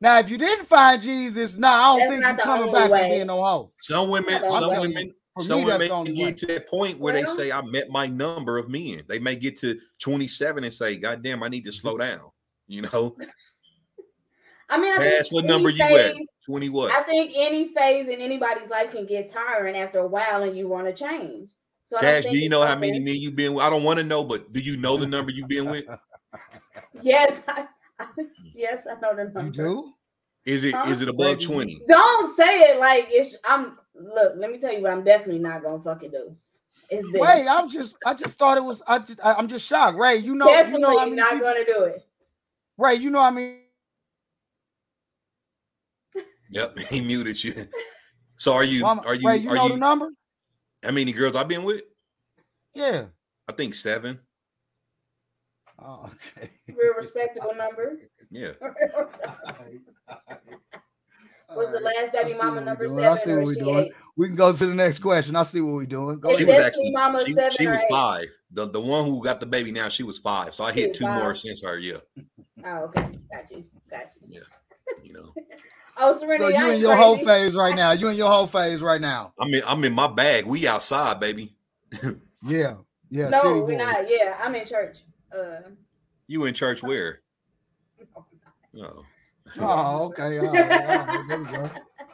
Now, if you didn't find Jesus, nah, I don't That's think you're coming back way. from being no hoe. some women, some telling women, for some me, that's women the only can way. get to that point where they say, "I met my number of men." They may get to 27 and say, "God damn, I need to mm-hmm. slow down." You know, I mean, I think past what number you at? Phase- 20 what? I think any phase in anybody's life can get tiring after a while, and you want to change. So I don't Cash, do you know how many men you've been with? I don't want to know, but do you know the number you've been with? Yes, I, hmm. yes, I know the number. You do? Is it is it above 20? Don't say it like it's. I'm look. Let me tell you what I'm definitely not gonna fucking do. Is this Wait, I'm just I just thought it was I just I, am just shocked. Ray, you know, you definitely know how many not people- gonna do it? Ray, you know I mean Yep, he muted you. So are you Mama, are you Ray, you are know you the number? how many girls I've been with? Yeah. I think seven. Oh, okay. Real respectable number. Yeah. Was the last I baby see mama what we number doing. I see what or we're doing. eight? We can go to the next question. I see what we're doing. Go She ahead. was actually Mama she, seven she was eight? five. The the one who got the baby now, she was five. So I She hit was two more since her. Yeah, Oh, okay, got you, got you. Yeah. You know. Oh, Serenity, So you in ain't your whole phase right now. You in your whole phase right now. I'm in I'm in my bag. We outside, baby. Yeah. Yeah. No, we're boy. not. Yeah, I'm in church. Uh, You in church where? Oh. Oh, okay. All right, all right. There we go.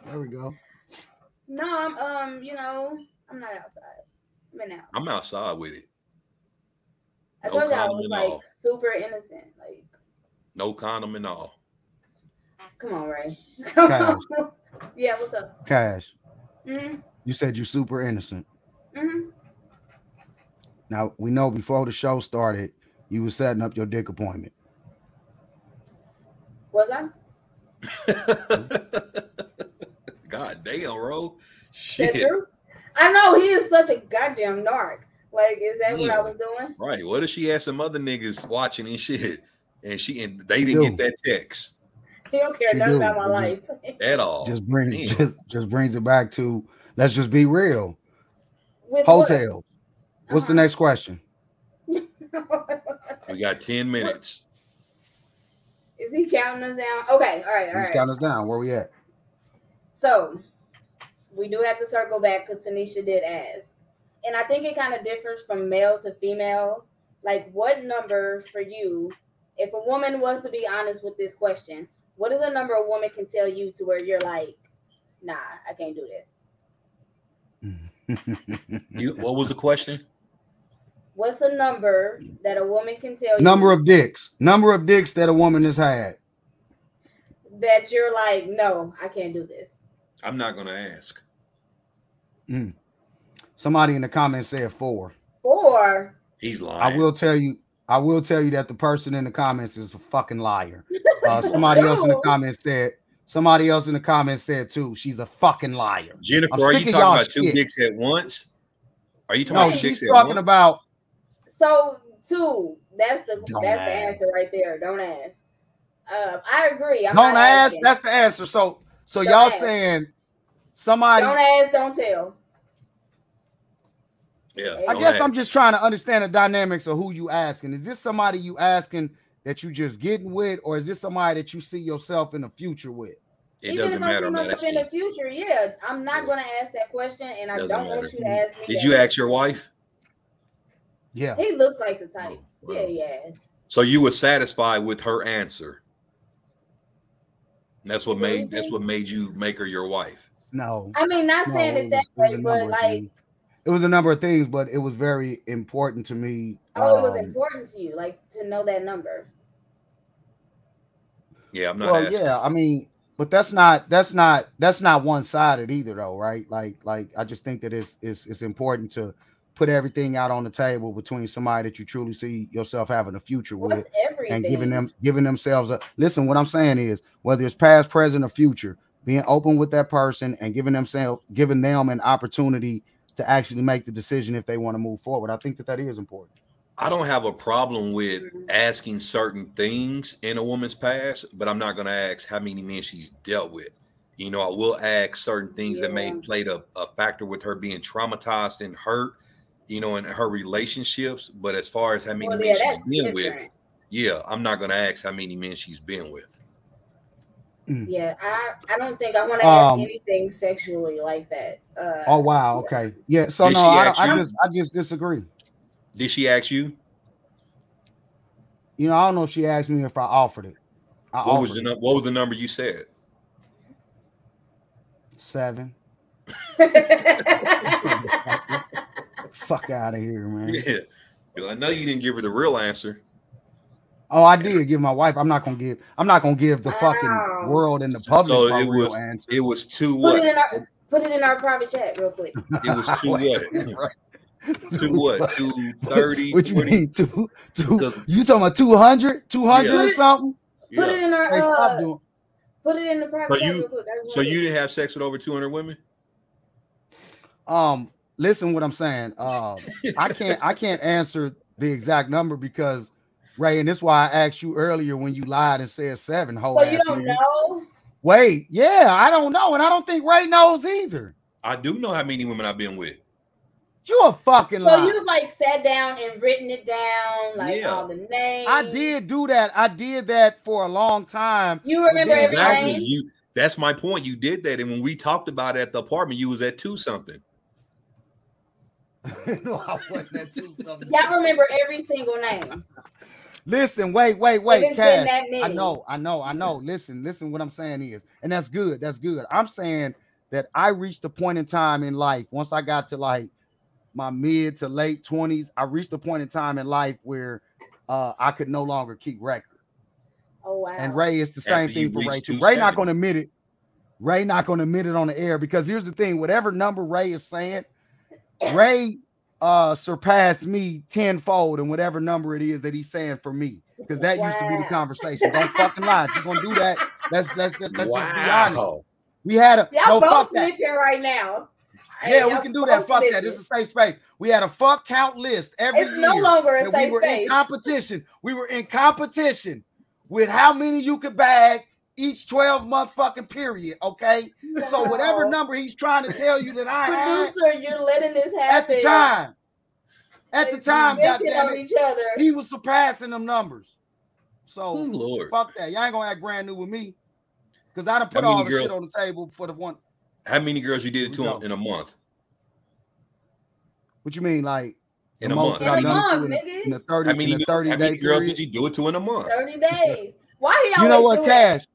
There we go. no, I'm um, you know, I'm not outside. I'm in out. I'm outside with it. I No told you I condom was like all. super innocent. Like, No condom and all. Come on, Ray. Come Cash. on. Yeah, what's up? Cash. Mm-hmm. You said you're super innocent. Mm-hmm. Now we know before the show started, you were setting up your dick appointment. Was I? God damn, bro. That Shit. true? I know he is such a goddamn narc. Like, is that what I was doing? Right. What if she had some other niggas watching and shit? And she and they didn't do. get that text He don't care nothing do. about my It life. at all. Just brings damn. just just brings it back to let's just be real. With what? Hotel. What's the Uh-huh. next question? We got 10 minutes. Is he counting us down? Okay, all right, all Let's right. count us down. Where we at? So we do have to circle back because Tanisha did ask. And I think it kind of differs from male to female. Like, what number for you, if a woman was to be honest with this question, what is a number a woman can tell you to where you're like, nah, I can't do this? You what was the question? What's the number that a woman can tell you? Number you of dicks. Number of dicks that a woman has had. that you're like, no, I can't do this? I'm not gonna ask. Mm. Somebody in the comments said four. Four. He's lying. I will tell you. I will tell you that the person in the comments is a fucking liar. Uh, somebody else in the comments said. Somebody else in the comments said too. She's a fucking liar. Jennifer, are you talking y'all about two dicks at once? Are you talking No, about two she's dicks at talking once? about. So two. That's the Don't that's the answer right there. Don't ask. Um, I agree. I'm Don't not ask. asking. That's the answer. So, so Don't y'all ask. saying somebody? Don't ask, don't tell. Yeah, I guess ask. I'm just trying to understand the dynamics of who you asking. Is this somebody you asking that you just getting with, or is this somebody that you see yourself in the future with? It Even doesn't if matter. I'm not myself in the future, yeah, I'm not Yeah. gonna ask that question, and I Doesn't don't matter. want you to ask me. Did that. you ask your wife? Yeah. He looks like the type. Oh, Yeah, well. yeah. So you were satisfied with her answer. And that's what You made believe that's what made you make her your wife. No. I mean, not no, saying it that was- way, but like, things. It was a number of things, but it was very important to me. oh, it was um, important to you, like to know that number. Yeah, I'm not well, asking. yeah, I mean, but that's not that's not that's not one sided either, though, right? Like, like I just think that it's it's it's important to put everything out on the table between somebody that you truly see yourself having a future with. And giving them giving themselves a listen what i'm saying is whether it's past present or future being open with that person and giving themselves giving them an opportunity to actually make the decision if they want to move forward i think that that is important I don't have a problem with asking certain things in a woman's past, but I'm not going to ask how many men she's dealt with. You know, I will ask certain things that may Yeah. played a, a factor with her being traumatized and hurt, you know, in her relationships. But as far as how many Well, men yeah, she's that's been with, yeah, I'm not going to ask how many men she's been with. Yeah, I I don't think I want to Um, ask anything sexually like that. Uh, oh wow okay yeah so Did no I, I just i just disagree Did she ask you? you know i don't know if she asked me if i offered it I What was the it. what was the number you said? seven fuck out of here man Yeah. Well, I know you didn't give her the real answer. Oh i did give my wife i'm not gonna give i'm not gonna give the fucking Wow. world and the public So it was- answer It was two put it what? in our put it in our private chat real quick. It was two what? Right. Two what? Two thirty? What you 20? mean? Two, two, you talking about 200? 200 Yeah. or something? Yeah. Put it in our Hey, stop uh, doing. put it in the private So chat you- real quick. So you didn't have sex with over 200 women? Um, listen, what I'm saying. Um, I can't, I can't answer the exact number because Ray, and this is why I asked you earlier when you lied and said seven. Whole So you don't nigga. know? Wait, yeah, I don't know, and I don't think Ray knows either. I do know how many women I've been with. You a fucking So liar. you've like sat down and written it down, like Yeah. all the names. I did do that. I did that for a long time. You remember Exactly. Exactly. everything? You that's my point. You did that. And when we talked about it at the apartment, you was at two something. no, I wasn't at two something. Y'all remember every single name. Listen, wait, wait, wait, it's Cash. I know, I know, I know. Listen, listen, what I'm saying is, and that's good, that's good. I'm saying that I reached a point in time in life once I got to like my mid to late 20s. I reached a point in time in life where uh I could no longer keep record. Oh wow. And Ray is the same After thing for Ray. Too. Ray not going to admit it. Ray not going to admit it on the air because here's the thing: whatever number Ray is saying, Ray uh surpassed me tenfold in whatever number it is that he's saying for me. Because that used to be the conversation. Don't fucking lie. If you're gonna do that, let's let's let's, let's just be honest. wow. We had a Y'all no fuck both that. snitching right now. Yeah, we y'all can do that. both Fuck that. This is a safe space. We had a fuck count list every It's year. no longer a that we safe were in space. competition. We were in competition with how many you could bag each 12 month fucking period. Okay. So whatever number he's trying to tell you that I had Producer, you're letting this happen at the time, at the time, bitching goddamn it, each other. he was surpassing them numbers. So oh, Lord. fuck that. Y'all ain't gonna act brand new with me. Cause I done put How many all the girl- shit on the table for the one. How many girls you did it to Here in, a month? What you mean, like In a month. that I've In a done it to month, nigga. in the 30, How many, in the 30 how day many girls period? did you do it to in a month? 30 days. Why he You know what, Cash? it?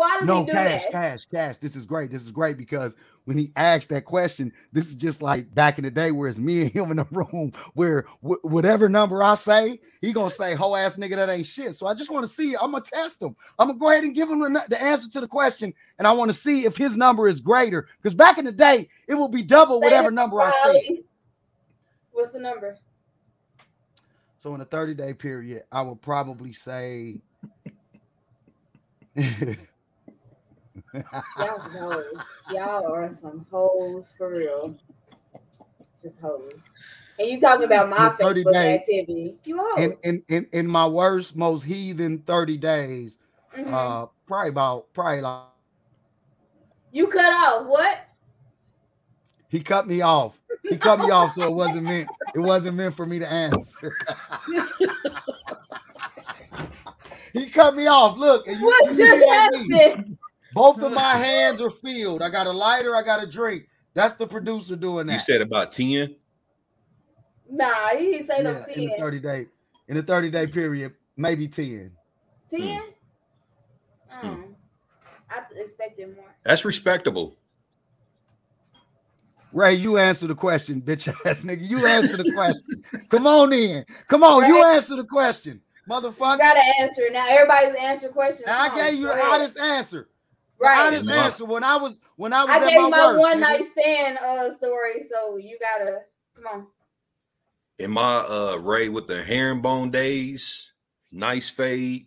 Why does No, he do cash, that? cash, cash. This is great. This is great because when he asked that question, this is just like back in the day where it's me and him in the room where wh- whatever number I say, he gonna say, "Whole ass nigga, that ain't shit." So I just want to see. I'm gonna test him. I'm gonna go ahead and give him the, the answer to the question, and I want to see if his number is greater. Because back in the day, it will be double whatever number I say. What's the number? So in a 30 day period, I would probably say. Y'all hoes. Y'all are some hoes for real. Just hoes. And you talking about my 30 Facebook day- activity. You a hoe. in, in in in my worst, most heathen 30 days, Mhm. uh, probably about probably like you cut off. What? he cut me off. He cut me off, so it wasn't meant. It wasn't meant for me to answer. he cut me off. Look, and you, What you just it on me. happened? Both of my hands are filled. I got a lighter. I got a drink. That's the producer doing that. You said about 10. Nah, he didn't say no Yeah, in the 10. 30 day, in the 30 day period, maybe 10. 10? Hmm. Mm. I expected more. That's respectable. Ray, you answer the question, bitch ass nigga. You answer the question. Come on in. Come on, you answer the question, You motherfucker. gotta answer it. Now everybody's answering questions. Now, I gave you the go honest answer. The Right. honest Yeah. answer when I was when I was I at gave my, my, worst. one nigga. night stand uh story, so you gotta come on. In my uh Ray with the herringbone days, nice fade.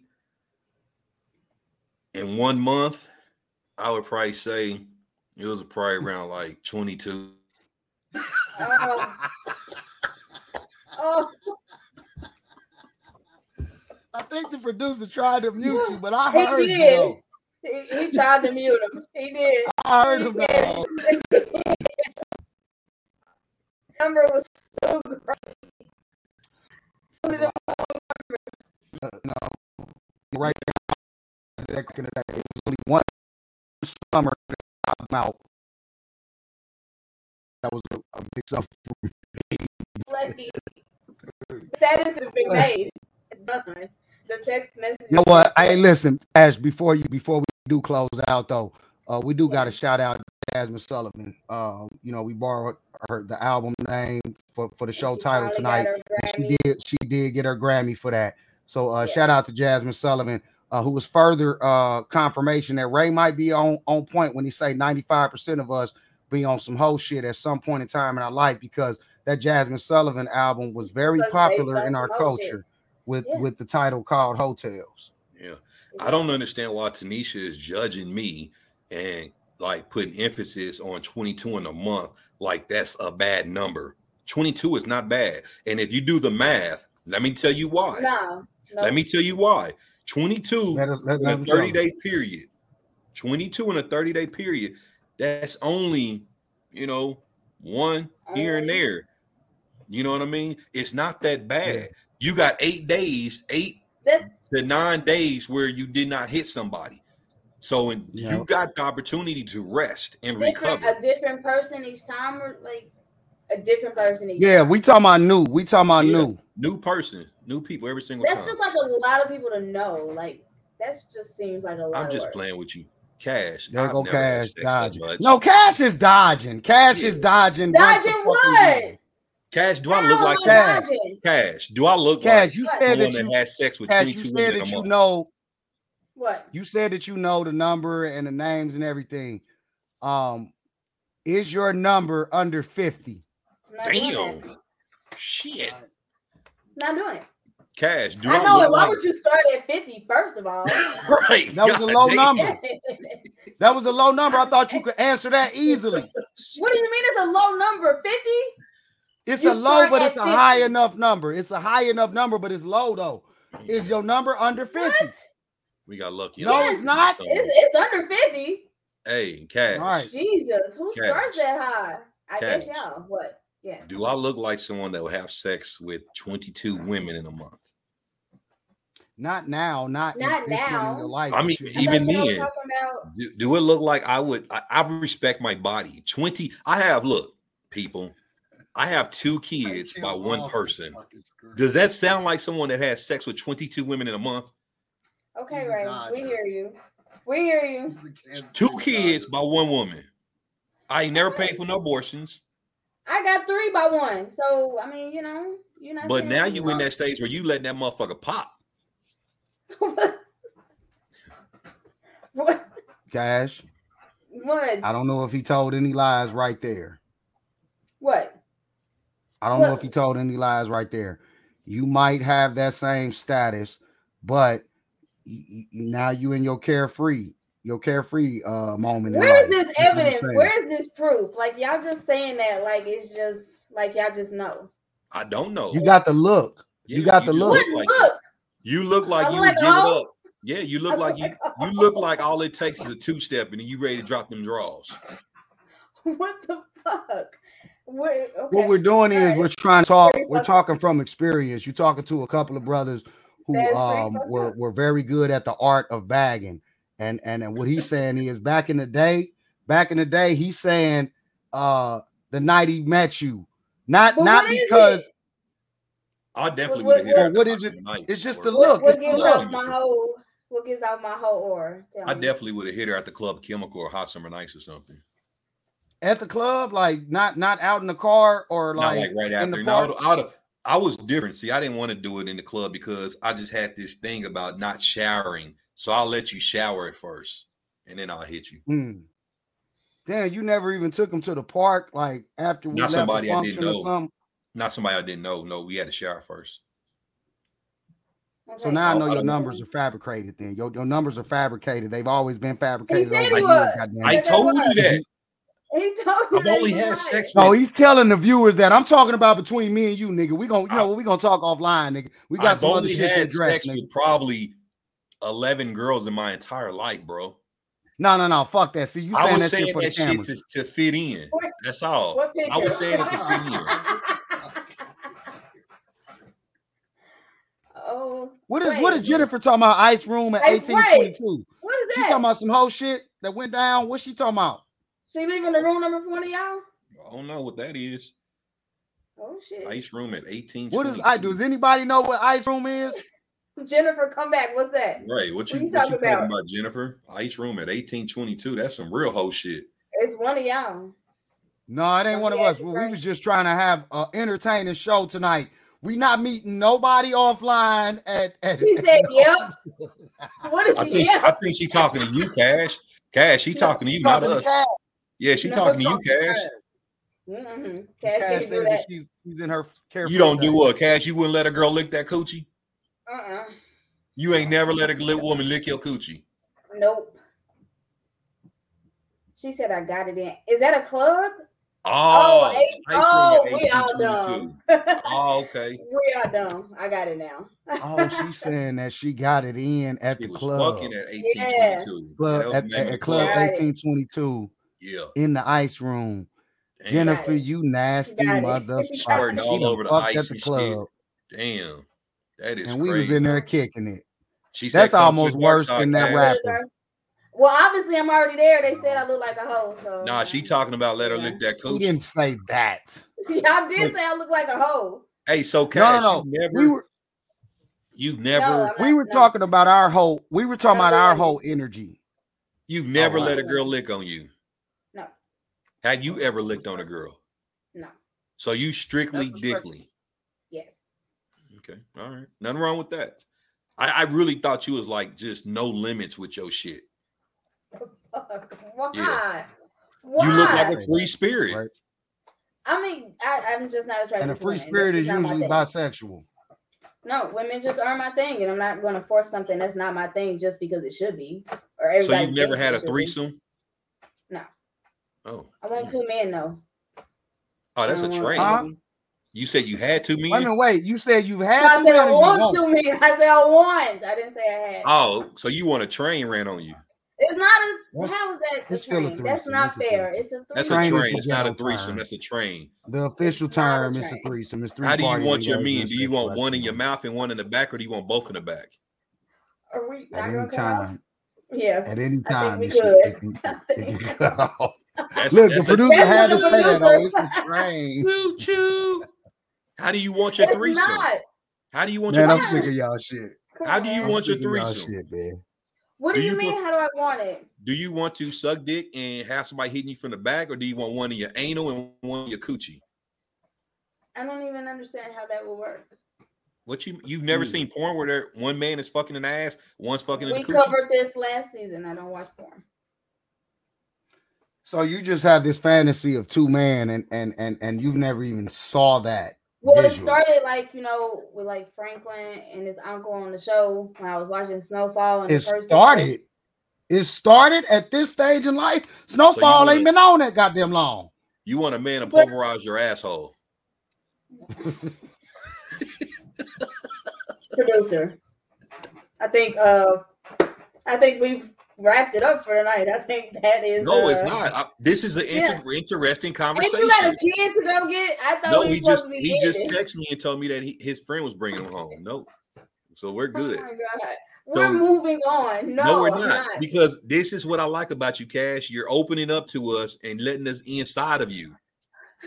In one month, I would probably say it was probably around like 22. Oh. oh, I think the producer tried to mute you, but I He heard you. He, he tried to mute him. He did. I heard him. Number was so great. Uh, no, right now, back in the day, it was only one summer that I out. That was a, a mix up. Lucky. Status has been made. It's done. The text message. You know what? Hey, listen, Ash. Before you, before we do close out, though, uh, we do got to shout out Jazmine Sullivan. Uh, you know, we borrowed her the album name for for the show title tonight. and She did. She did get her Grammy for that. So, uh, Yeah. shout out to Jazmine Sullivan, uh, who was further uh confirmation that Ray might be on on point when he say ninety five percent of us be on some whole shit at some point in time in our life because that Jazmine Sullivan album was very popular in our some whole shit. culture with Yeah. with the title called Heaux Tales. Yeah. I don't understand why Tanisha is judging me and like putting emphasis on 22 in a month like that's a bad number. 22 is not bad. And if you do the math, let me tell you why. No. no. Let me tell you why. 22 Let us let, in let a 30 day period. 22 in a 30 day period. That's only, you know, one oh, here and there. You know what I mean? It's not that bad. You got eight days, eight That, the nine days where you did not hit somebody. So and Yeah. you got the opportunity to rest and different, recover. a different person each time, or like a different person each Yeah, time. we talking about new. We talking about Yeah. new. New person, new people every single That's time. just like a lot of people to know. Like that just seems like a lot. I'm of just work. playing with you. Cash. There I've go Cash dodging. much. No, Cash is dodging. Cash is dodging. Dodging what? Year. Cash, do I look am like I Cash. dodging? Cash? Do I look Cash, like you What? said someone that that you has sex with Cash, 22 you said women a that you month? know What? you said that you know the number and the names and everything. Um, is your number under 50? Not Damn. Shit. Not doing it. Cash, do I I, know look it. Why like would you start at 50 first of all? right? That was a low damn. number. That was a low number. I thought you could answer that easily. what do you mean it's a low number? 50? It's You a low, but it's a 50. high enough number. It's a high enough number, but it's low though. Is your number under 50? What? We got lucky. No, on it's not. It's, it's under 50. Hey, Cash. All right. Jesus, who Cash. starts that high? I guess Cash. y'all. What? Yeah. Do I look like someone that will have sex with 22 women in a month? Not now, not, Not at now. in your life. I mean, I even thought y'all was then, about do, do it look like I would? I, I respect my body. 20. I have, look, people, I have two kids by one person. Does that sound like someone that has sex with 22 women in a month? Okay, He's a Ray, we hear you. We hear you. Two kids by one woman. I ain't never paid for no abortions. I got three by one. So I mean, you know, you're not. But now you in that stage where you letting that motherfucker pop. wrong. what? Cash. What? I don't know if he told any lies right there. What? I don't know if he told any lies right there. You might have that same status, but y- y- now you in your carefree, your carefree uh moment. in Where is this That's what I'm evidence? Where is this proof? Like y'all just saying that, like it's just like y'all just know. I don't know. You got the look. Yeah, you got the just look. Like look? you look like I you look would like give a it up. Yeah, you look I like you like a you look like all it takes is a two step and you ready to drop them draws. What the fuck? What, okay. What we're doing is Alright. we're trying to talk. We're talking from experience. You're talking to a couple of brothers who um were, were very good at the art of bagging. And and, and what he's saying he is back in the day, back in the day, he's saying uh the night he met you. Not But not because? I definitely What- would have hit what- her what at is the it? Nights It's just the look. what It's the gives out my whole? What gives out my whole aura? I definitely would have hit her at the club chemical or hot summer nights or something. At the club, like not not out in the car or Not like, like right in after. No, park. I, would've- I was different. See, I didn't want to do it in the club because I just had this thing about not showering. So I'll let you shower at first, and then I'll hit you. Hmm. Damn, you never even took him to the park, like after we Not left somebody I didn't know. Not somebody I didn't know. No, we had to shower first. So Okay. now I Oh, know I your don't- numbers are fabricated. Then your, your numbers are fabricated. They've always been He fabricated. said he was. years, I it. But they told you that. He I've only had was sex oh, No, he's telling the viewers that I'm talking about between me and you, nigga. We gonna, you know, we gonna talk offline, nigga. We got I've some other only shit to had address, sex nigga. with probably eleven girls in my entire life, bro. No, no, no, fuck that. See, you I saying was that saying shit for the that shit to, to fit in. What- That's all. I was saying it to fit in. oh, What is what is. Jennifer talking about? Ice room at 1822. What is that? She talking about some whole shit that went down. What's she talking about? She leaving the room number for one of y'all? I don't know what that is. Oh shit. Ice room at eighteen. What is I does anybody know what ice room is? Jennifer, come back. What's that? Right. What What you you what you talking talking about? about, Jennifer? Ice room at eighteen twenty two. That's some real whole shit. It's one of y'all. No, it ain't oh, one of us. you're We we was just trying to have an entertaining show tonight. We not meeting nobody offline at, at She said, "Yep." What I is think yeah? I think she talking to you, Cash. Cash, she talking to you, not Talking to us. Cash. Yeah, she You talking to you, Cash. Mm-hmm. Cash Cash said that that. she's she's in her carefree You don't do stage. what, Cash? You wouldn't let a girl lick that coochie? Uh-uh. You ain't never let a lit woman lick your coochie. Nope. She said, "I got it in." Is that a club? Oh, eight- ice oh, we all 1822. dumb. Oh, okay. we are dumb. I got it now. Oh, she's saying that she got it in at She the was club. fucking at Yeah. 1822. Yeah, Club that at, the name of at Club club. Got it. 1822 Yeah. in the ice room. Damn. Jennifer, you nasty Got it. motherfucker. Squirting She all over the fucked ice at the and shit. club, Damn. That is and we crazy. was in there kicking it. She said, That's "Come to the almost worse than that Cash." rap. Well, obviously, I'm already there. They said I look like a hoe. So Nah, she talking about let her Yeah. lick that We coochie. didn't say that. Y'all did say I look like a hoe. Hey, so No, Cash, no, no. you never, We were you've never, I'm we were no. talking about our whole. We were talking No, about no, our whole energy. you've oh, never wow. let a girl lick on you. No. Have you ever licked on a girl? No. So you strictly dickly. Yes. Okay, all right, nothing wrong with that. I, I really thought you was like just no limits with your shit. Fuck. Why? Yeah. Why? You look like a free spirit. Right. I mean, I, I'm just not attracted And a free women. spirit is just not my usually bisexual. No, women just aren't my thing, and I'm not going to force something that's not my thing just because it should be. Or So you've never had a should be. threesome? No. Oh. I want two men though. Oh, that's a train. Huh? You said you had two Wait a men. minute, wait. You said you've had No, I two said I men or want won't? two men. I said I want. I didn't say I had. Oh, so you want a train ran on you? It's not a. That's- how is that a it's still a train? That's not It's fair. threesome. It's a That's a Train train. It's not a threesome. term. That's a train. The official It's a term is a threesome. It's three How do you want your goes men? Do you want one in your mouth and one in the back, or do you want both in the back? Are we At any gonna off? time, Yeah. at any I think time, we this shit, could. it can, it can cut off. That's, Look, the that's a producer had to say that. Oh, producer. it's a train. choo choo. How do you want your It's threesome? not. How do you want Man, your I'm sick of y'all shit. How do you. I'm want your sick threesome? shit, man. What do, Do you you mean? pref- how do I want it? Do you want to suck dick and have somebody hitting you from the back, or do you want one in your anal and one in your coochie? I don't even understand how that will work. What you you've never seen porn where there one man is fucking an ass, one's fucking in We the covered this last season. I don't watch porn. So you just have this fantasy of two men, and and and and you've never even saw that. Well, it started like you know with like Franklin and his uncle on the show when I was watching Snowfall. And It the first started. It started at this stage in life. Snowfall wanna- ain't been on that goddamn long. You want a man to pulverize your asshole. producer. I think uh I think we've wrapped it up for tonight. I think that is No, uh, it's not. I- this is an inter- interesting Ain't conversation. you got a kid to go get? I thought No, we he supposed just he just texted me and told me that he, his friend was bringing him home. No, so we're good. Oh my god. So- we're moving on. No, No, we're I'm not, because this is what I like about you, Cash. You're opening up to us and letting us inside of you.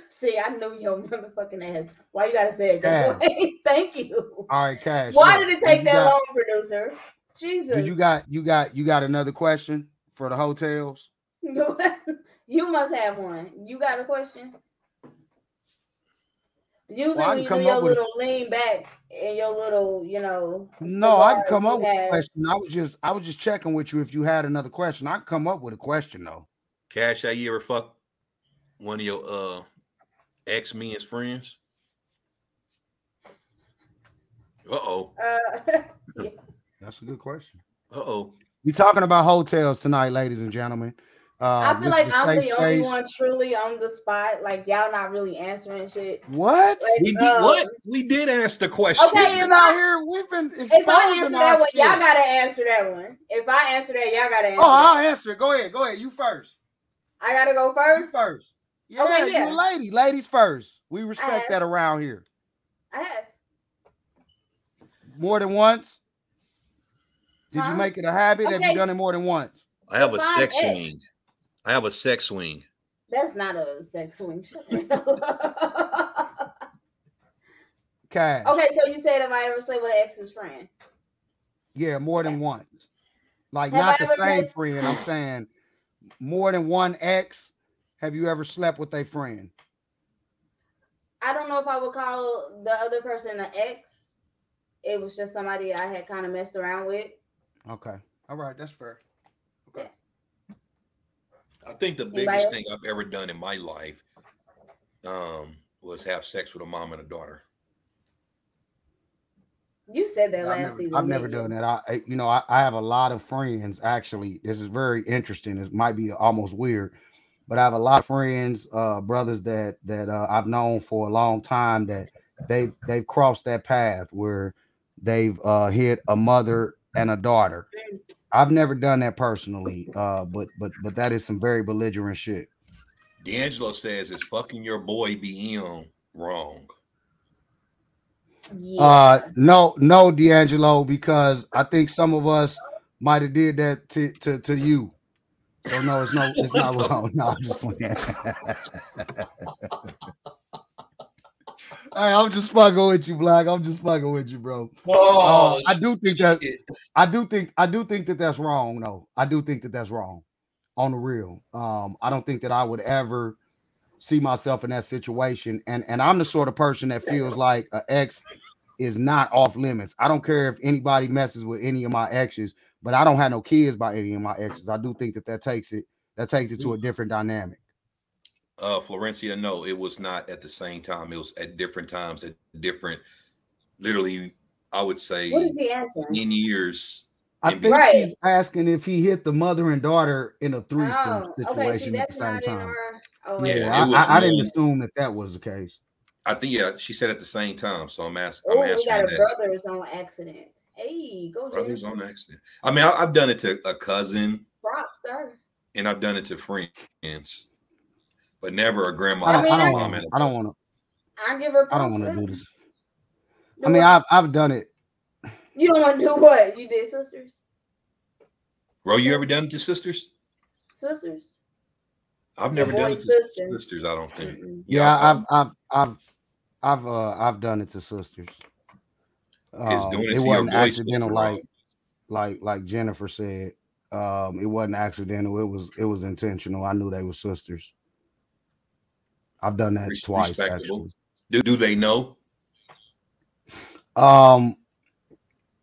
See, I knew your motherfucking ass. Why you gotta say it that Yeah. way? Thank you. All right, Cash. Why look, did it take you that got- long, producer? Jesus. Do you got you got you got another question for the Heaux Tales? you must have one. You got a question? Usually Well, I when can you come do your up with little lean back and your little, you know. No, I can come up with a question. I was just I was just checking with you if you had another question. I can come up with a question though. Cash, have you ever fuck one of your uh ex men's friends? Uh oh. That's a good question. Uh oh. We're talking about Heaux Tales tonight, ladies and gentlemen. Uh, I feel like is a I'm the safe only one truly on the spot. Like y'all not really answering shit. What? Like, We did um, what? We did ask the question. Okay, We've if out I- here, we've been If I answer that one, y'all gotta answer that one. If I answer that, y'all gotta answer. Oh, I'll that. answer it. Go ahead. Go ahead. You first. I gotta go You first. first. Yeah, Okay, you yeah. a lady. Ladies first. We respect that around here. I have. More than once. Did Huh? you make it a habit? Have you done it more than once? I have a Define sex ex. swing. I have a sex swing. That's not a sex swing. Shut the hell up. Cash. okay, so you said if I ever slept with an ex's friend. Yeah, more than once. Like Have not I the same missed- friend. I'm saying more than one ex. Have you ever slept with a friend? I don't know if I would call the other person an ex. It was just somebody I had kind of messed around with. Okay. All right, that's fair. Okay. I think the Anybody biggest else? thing I've ever done in my life um, was have sex with a mom and a daughter. You said that I've last never, season. I've never done that. I, I- you know, I, I have a lot of friends. Actually, this is very interesting. This might be almost weird, but I have a lot of friends, uh, brothers that that uh, I've known for a long time that they've they've crossed that path where they've uh, hit a mother and a daughter. I've never done that personally, uh, but but but that is some very belligerent shit. D'Angelo says, it's fucking your boy BM wrong?" Yeah. Uh, no, no, D'Angelo, because I think some of us might have did that to, to, to you. So no, it's no, it's not wrong. No, I'm just playing. Hey, I'm just fucking with you, Black. I'm just fucking with you, bro. Oh, I do think that- I do think I do think that that's wrong. though. I do think that that's wrong. On the real, um, I don't think that I would ever see myself in that situation. And and I'm the sort of person that feels like an ex is not off limits. I don't care if anybody messes with any of my exes, but I don't have no kids by any of my exes. I do think that that takes it that takes it to a different dynamic. Uh Florencia, no, it was not at the same time. It was at different times, at different, literally, I would say what is he answering? 10 years. I in think Right. she's asking if he hit the mother and daughter in a threesome Oh, okay. See, situation at the same time. our. Oh, Yeah. Yeah, was I, I, I didn't assume that that was the case. I think yeah, she said at the same time. So I'm asking. I'm Oh, we got a that. brothers on accident. Hey, go Brothers Jennifer. on accident. I mean, I, I've done it to a cousin, Props, sir. and I've done it to friends, but never a grandma. I don't, mean, I don't I- want. to. I don't want to. I give her. I don't want to do this. Do I mean, it. I've I've done it. You don't want to do what you did, sisters. Bro, you ever done it to sisters? Sisters. I've never done it to sister. sisters. I don't think. Mm-mm. Yeah, I've, I've I've I've I've uh I've done it to sisters. Is Um, doing it it to your wasn't boy accidental sister like wrong? like like Jennifer said. Um, it wasn't accidental. It was it was intentional. I knew they were sisters. I've done that twice actually. Do do they know? Um,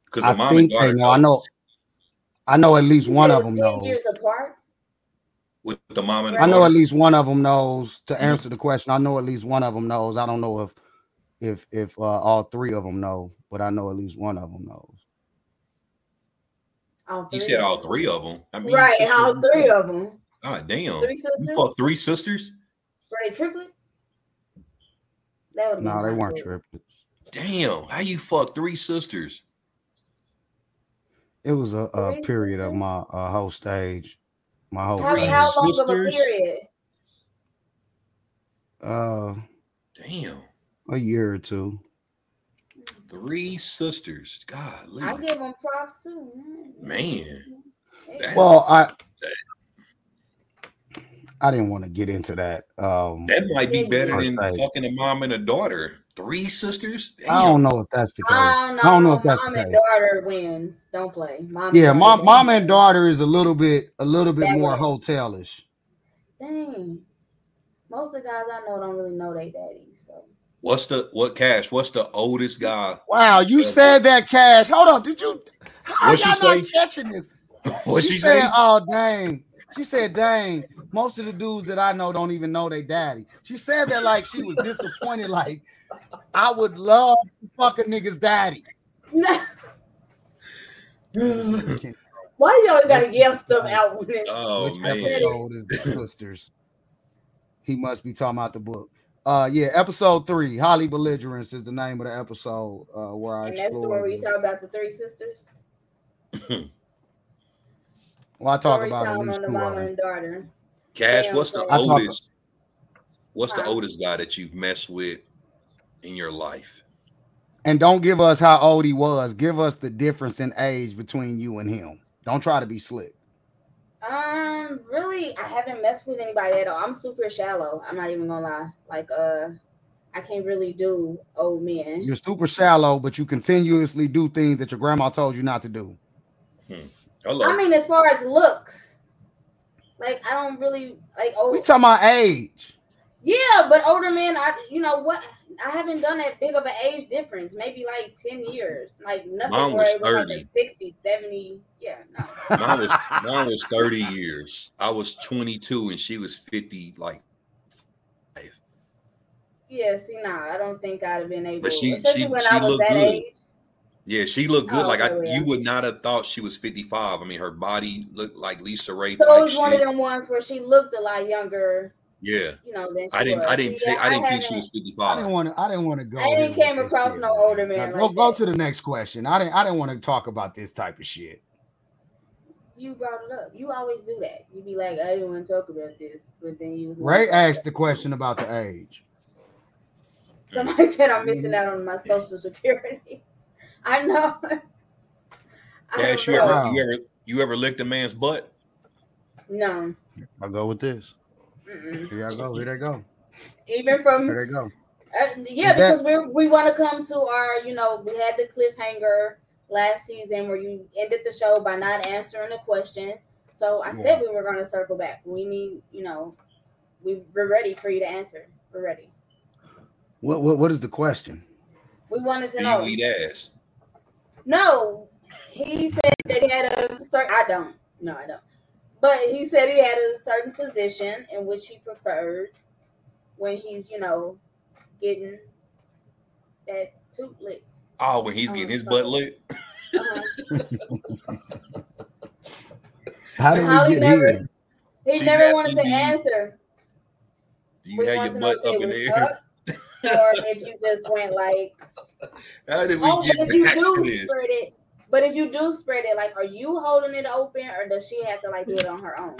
Because I the mom and they daughter know. I know. I know at least one of them knows. years apart. with the mom and I know at least one of them knows. To Mm-hmm. answer the question, I know at least one of them knows. I don't know if if if uh, all three of them know, but I know at least one of them knows. All You three said all three of them. I mean, Right, all three of them. God damn. Three You sisters. fucked three sisters? Were they triplets? That would No, they weren't triplets. Damn. How you fuck three sisters? It was a, a Three period of my uh, whole stage, my whole How, Three how phase. long of a sisters? period? uh, Damn. a year or two. Three sisters. God, I give them props too. Man. That- Well, I I didn't want to get into that. Um, that might be better than First fucking a mom and a daughter. Three sisters? Damn. I don't know if that's the case. I don't know. I don't know if that's Mom the and daughter wins. Don't play. Mom Yeah, and mom, daughter mom and daughter is a little bit, a little bit That more way. hotelish. Dang. Most of the guys I know don't really know their daddies. So What's the what cash? What's the oldest guy? Wow, you Yeah. said that, Cash. Hold on, did you? How What'd y'all she not say? catching this? What she said, say? "Oh dang." She said, "Dang." Most of the dudes that I know don't even know they daddy. She said that like she was disappointed. Like I would love to fuck a nigga's daddy. why do you always gotta yell stuff out when it's oh Which man. episode is the sisters? He must be talking about the book. Uh, yeah, episode three, Holly Belligerence is the name of the episode. Uh, where I and that's the one where you talk about the three sisters? Well, I talk about at least two of them. Cash, Damn, what's the. I oldest? What's the oldest guy that you've messed with in your life? And don't give us how old he was. Give us the difference in age between you and him. Don't try to be slick. Um, really, I haven't messed with anybody at all. I'm super shallow. I'm not even gonna lie. Like, uh, I can't really do old men. You're super shallow, but you continuously do things that your grandma told you not to do. Hello. I mean, as far as looks, like I don't really like old. We talking about age. Yeah, but older men, I you know what? I haven't done that big of an age difference. Maybe like 10 years. Like nothing Mine where was it was 30. a 60, 70. Yeah, no. mine was mine was 30 years. I was 22 and she was 50 like. Yeah, see, nah, I don't think I'd have been able But she- especially she- when she I was looked that good. age. Yeah, she looked good. Oh, like I you would not have thought she was 55. I mean, her body looked like LisaRaye So it type was one of them ones where she looked a lot younger, Yeah. you know, than she I didn't was. I didn't See, think I didn't think she was 55. I didn't want to. I didn't want to go. I didn't with came across no older man Now, go like go that. to the next question. I didn't. I didn't want to talk about this type of shit. You brought it up. You always do that. You be like, I didn't want to talk about this, but then you was Ray asked the question about the age. Somebody said I'm missing mm-hmm. out on my social security. I know. I Cash, don't you know. ever you ever you ever licked a man's butt? No. I'll go with this. Mm-mm. Here I go. Here they go. Even from Here they go. Uh, yeah, Is that- because we we want to come to our, you know, we had the cliffhanger last season where you ended the show by not answering the question. So I said we were going to circle back. We need, you know, we we're ready for you to answer. We're ready. What what what is the question? We wanted to Do know. you eat ass? No, he said that he had a certain. I don't. No, I don't. But he said he had a certain position in which he preferred when he's, you know, getting that toot licked. Oh, when he's getting his butt licked. Uh-huh. How did Holly we get never- here? He She's never wanted to you- answer. Do you We have your butt up in was the air? up or if you just went like, How did we oh, but get if you do this? spread it, but if you do spread it, like, are you holding it open or does she have to like do it on her own?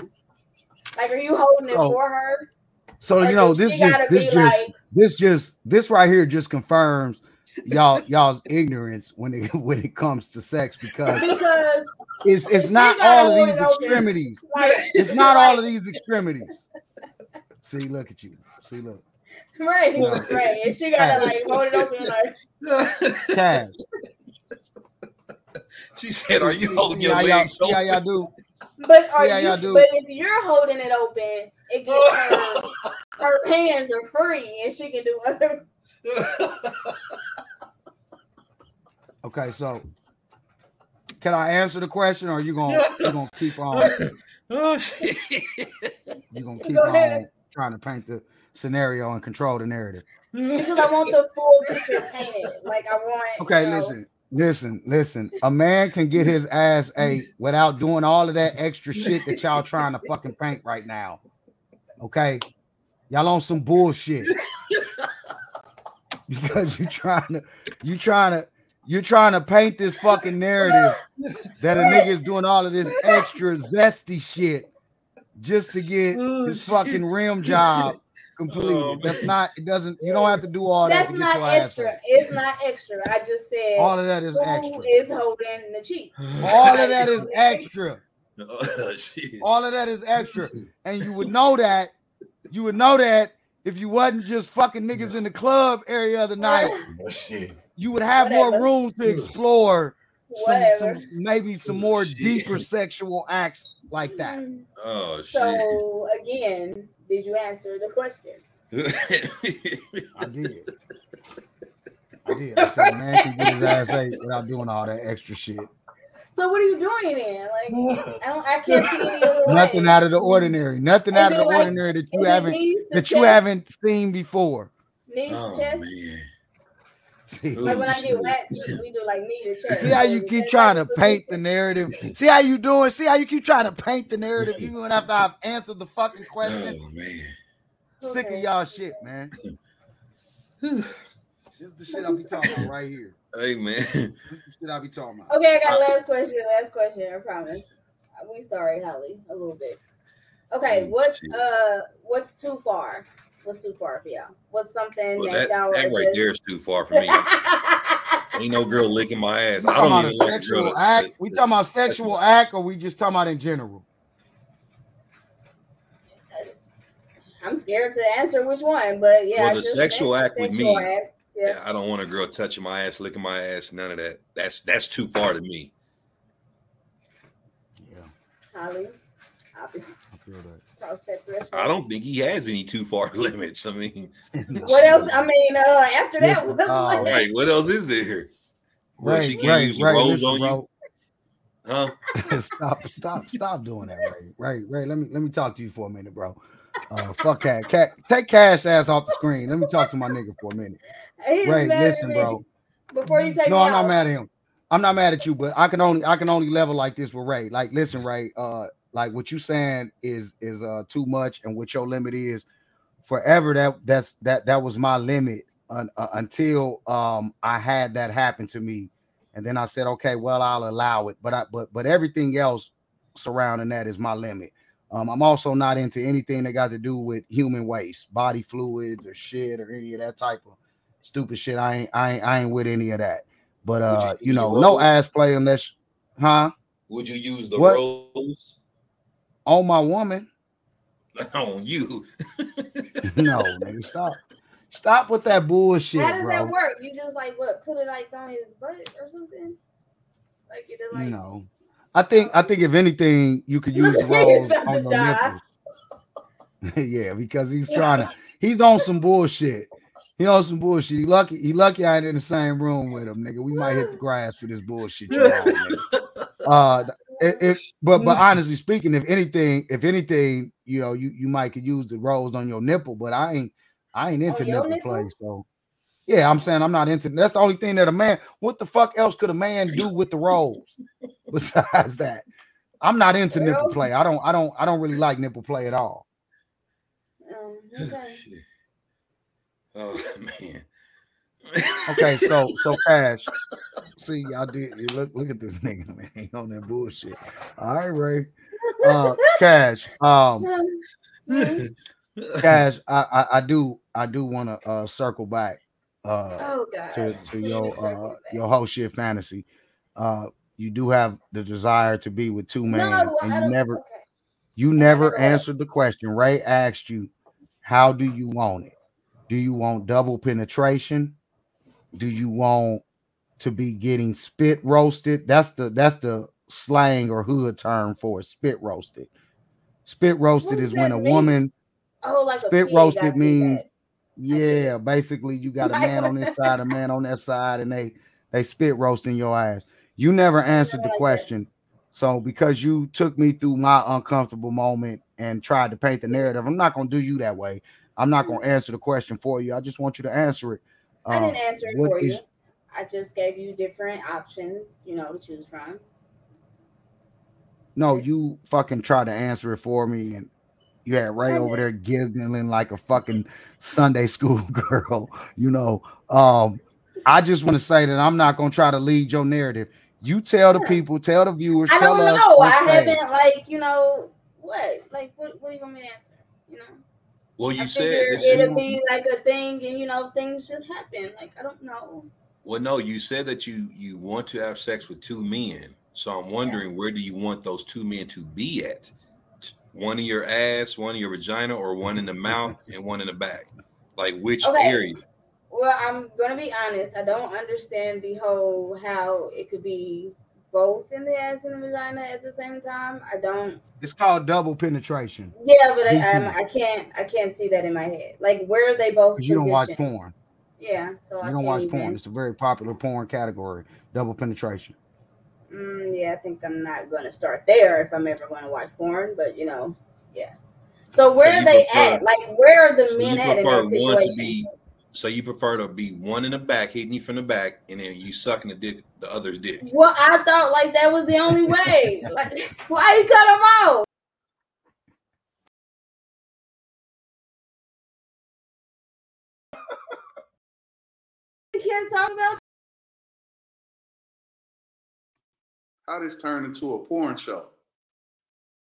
Like, are you holding it Oh. for her? So Or you know this just this just like, this just this right here just confirms y'all y'all's ignorance when it when it comes to sex because because it's it's not all of these extremities. like, It's not all of these extremities. See, look at you. See, look. Right, No. right. And she gotta like hold it open like, Cash. she said, "Are you holding see your how y'all- legs see how open?" y'all do? But are See how you? y'all do? But if you're holding it open, it gives her her hands are free and she can do other. Okay, so can I answer the question, or you gonna you gonna keep on oh shit. you gonna keep Go ahead. on trying to paint the scenario and control the narrative? Because I want the full picture painted. Like I want. Okay, you know, listen, listen, listen. A man can get his ass ate without doing all of that extra shit that y'all trying to fucking paint right now. Okay, y'all on some bullshit because you trying to you trying to you're trying to paint this fucking narrative that a nigga is doing all of this extra zesty shit just to get Oh, his fucking rim job completed. Oh, That's not. It doesn't. You don't have to do all That's that to get not extra. ate. It's not extra. I just said All of that is who extra. is holding the cheek. All of that is extra. Oh. All of that is extra. And you would know that. You would know that if you wasn't just fucking niggas in the club area of the night. Oh, shit. You would have more room to explore some, some maybe some more Shit. deeper sexual acts like that. Oh shit. So again, did you answer the question? I did. I did. I said, man can get his ass ate without doing all that extra shit. So what are you doing then? Like I don't. I can't see any other way. Nothing out of the ordinary. Nothing out of the like- ordinary that you haven't knees to that you haven't seen before. Knees oh chest. man. See, Like when I get waxed, we do like knee to chest. see how you keep trying to paint the narrative. See how you doing? See how you keep trying to paint the narrative even after I've answered the fucking question. Oh man. Sick of y'all shit, man. This is the shit I'll be talking about right here. Hey man. This is the shit I'll be talking about. Okay, I got last question. Last question. I promise. We sorry, Holly, a little bit. Okay, Oh, what's uh, what's too far? What's too far for y'all? What's something Well, that, that, y'all that right just- there is too far for me. Ain't no girl licking my ass. I don't even like a girl sexual to- act. to- We talking about sexual act, or we just talking about in general? I'm scared to answer which one, but yeah. Well, the sexual act with sexual me- act. Yeah. Yeah, I don't want a girl touching my ass, licking my ass, none of that. That's that's too far to me. Yeah, Holly, obviously, I feel that. Cross that threshold. I don't think he has any too far limits. I mean, What else? I mean, uh, after that, Listen, what's uh, like- right? What else is there? What Right, she can't right, use right. rose Listen, on you, bro. huh? stop, stop, stop doing that, Ray. Ray, Ray, let me let me talk to you for a minute, bro. Uh, fuck cat, cat, take cash ass off the screen. Let me talk to my nigga for a minute. He's Ray, listen, bro. Before you take No, me I'm not mad at him. I'm not mad at you, but I can only I can only level like this with Ray. Like, listen, Ray. Uh, like what you saying is is uh too much, and what your limit is. Forever that that's that that was my limit un, uh, until um I had that happen to me, and then I said, okay, well I'll allow it, but I but but everything else surrounding that is my limit. Um, I'm also not into anything that got to do with human waste, body fluids, or shit, or any of that type of stupid shit. I ain't I ain't I ain't with any of that. But Would you uh, you know, no ass play unless, huh? Would you use the What? rose On my woman? on you? No, nigga, stop, stop with that bullshit, how does bro. that work? You just like what? Put it like on his butt or something? Like you just like no, I think I think if anything, you could use the Look rose on to your die. nipples. yeah, because he's trying to. He's on some bullshit. He on some bullshit. He lucky. He lucky I ain't in the same room with him, nigga. We might hit the grass for this bullshit. You on, nigga. Uh, if, if but but honestly speaking, if anything, if anything, you know, you you might could use the rose on your nipple, but I ain't I ain't into On your nipple, play. So yeah, I'm saying I'm not into. That's the only thing that a man. What the fuck else could a man do with the rose besides that? I'm not into nipple play. I don't. I don't. I don't really like nipple play at all. um, okay. Shit. Oh man. Okay, so so cash. See, y'all did look look at this nigga, man. He on that bullshit. All right, Ray. Uh cash. Um cash, I I, I do I do want to uh circle back uh oh to, to your uh your whole shit fantasy. Uh you do have the desire to be with two men no, and you never Okay. you never never- answered the question. Ray asked you, how do you want it? Do you want double penetration? Do you want to be getting spit roasted? That's the that's the slang or hood term for it, spit roasted. Spit roasted is when a mean? woman Oh, like spit pig, roasted means yeah, basically you got a man on this side, a man on that side, and they they spit roasting your ass. You never answered the question. So because you took me through my uncomfortable moment and tried to paint the narrative, I'm not gonna do you that way. I'm not gonna answer the question for you. I just want you to answer it. I didn't answer it for is- you. I just gave you different options, you know, to choose from. No, you fucking tried to answer it for me, and you had Ray over there giggling like a fucking Sunday school girl. You know, um, I just want to say that I'm not gonna try to lead your narrative. You tell the people, tell the viewers, I don't know. I haven't like you know what like what what do you want me to answer? You know, Well, you I said this it'll be like a thing, and you know things just happen. Like I don't know. well, no, you said that you you want to have sex with two men. So I'm wondering where do you want those two men to be at? One in your ass, one in your vagina, or one in the mouth and one in the back? Like which Okay. area? Well, I'm gonna be honest. I don't understand the whole how it could be both in the ass and the vagina at the same time. I don't. It's called double penetration. Yeah, but I, Me um. I can't. I can't see that in my head. Like where are they both? you don't watch porn. Yeah, so I You don't watch even- porn. It's a very popular porn category. Double penetration. Mm, yeah, I think I'm not going to start there if I'm ever going to watch porn. But you know, yeah. So where you are they prefer- at? Like where are the So men you at in prefer that one to situation? Be so you prefer to be one in the back, hitting you from the back, and then you sucking the dick, the other's dick. Well, I thought like that was the only way. like, why you cut him off? You can't talk about. How this turned into a porn show?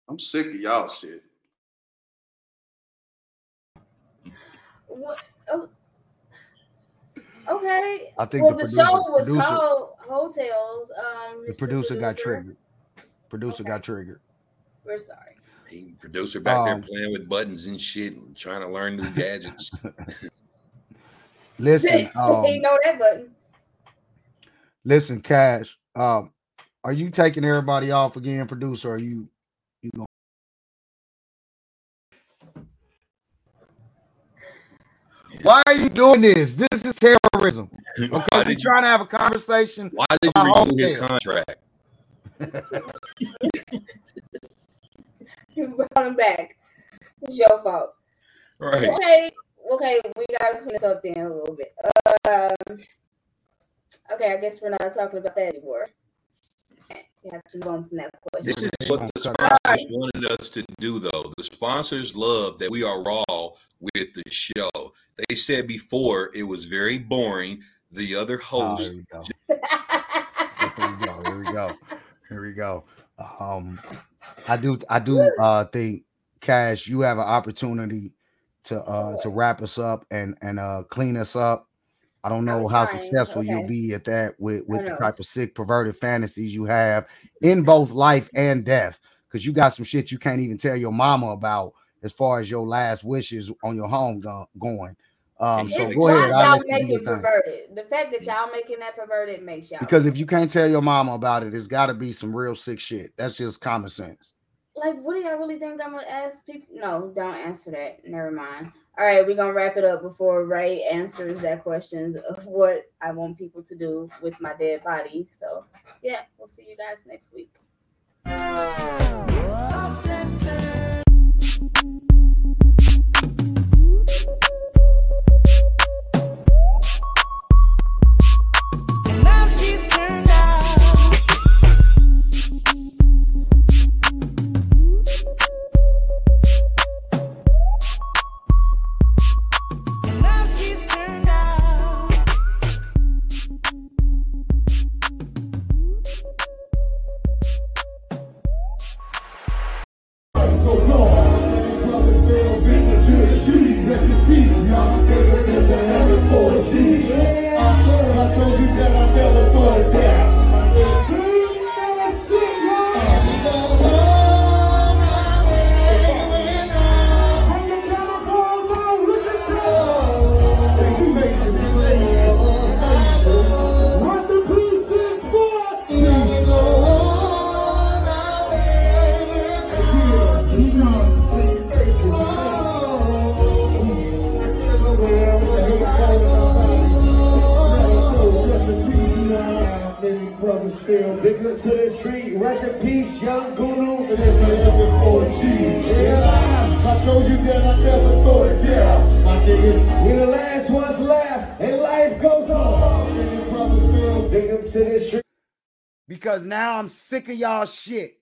I'm sick of y'all shit. What? Oh. Okay. I think well, the the, producer, show was producer, called Heaux Tales. Um, the Mr. producer got triggered. Producer Okay. got triggered. We're sorry. He producer back there Um, playing with buttons and shit, and trying to learn new gadgets. Listen, um, he know that button. listen, Cash. Um, are you taking everybody off again, producer? Are you you going Why are you doing this? This is terrorism. why Okay, we're you? trying to have a conversation. Why did you renew his contract? You brought him back. It's your fault. Right. Okay, okay, we gotta clean this up then a little bit. Um, okay, I guess we're not talking about that anymore. Okay, we have to move on from that question. This is what the sponsors wanted us to do, though. The sponsors love that we are raw with the show. They said before it was very boring. The other Oh, hosts, here we go. Here we go. Here we go. Here we go. Um, I do. I do. Uh, think Cash, you have an opportunity to uh to wrap us up and and uh clean us up. I don't know I'm how trying, successful you'll be at that with with the know. type of sick perverted fantasies you have in both life and death. Because you got some shit you can't even tell your mama about as far as your last wishes on your home go- going. Um, Can so go ahead. Y'all let you make it perverted? The fact that y'all making that perverted makes y'all Because if you can't tell your mama about it, it's got to be some real sick shit. That's just common sense. Like, what do y'all really think I'm gonna ask people? No, don't answer that. Never mind. All right, we're gonna wrap it up before Ray answers that questions of what I want people to do with my dead body. So yeah, we'll see you guys next week. Sick of y'all shit.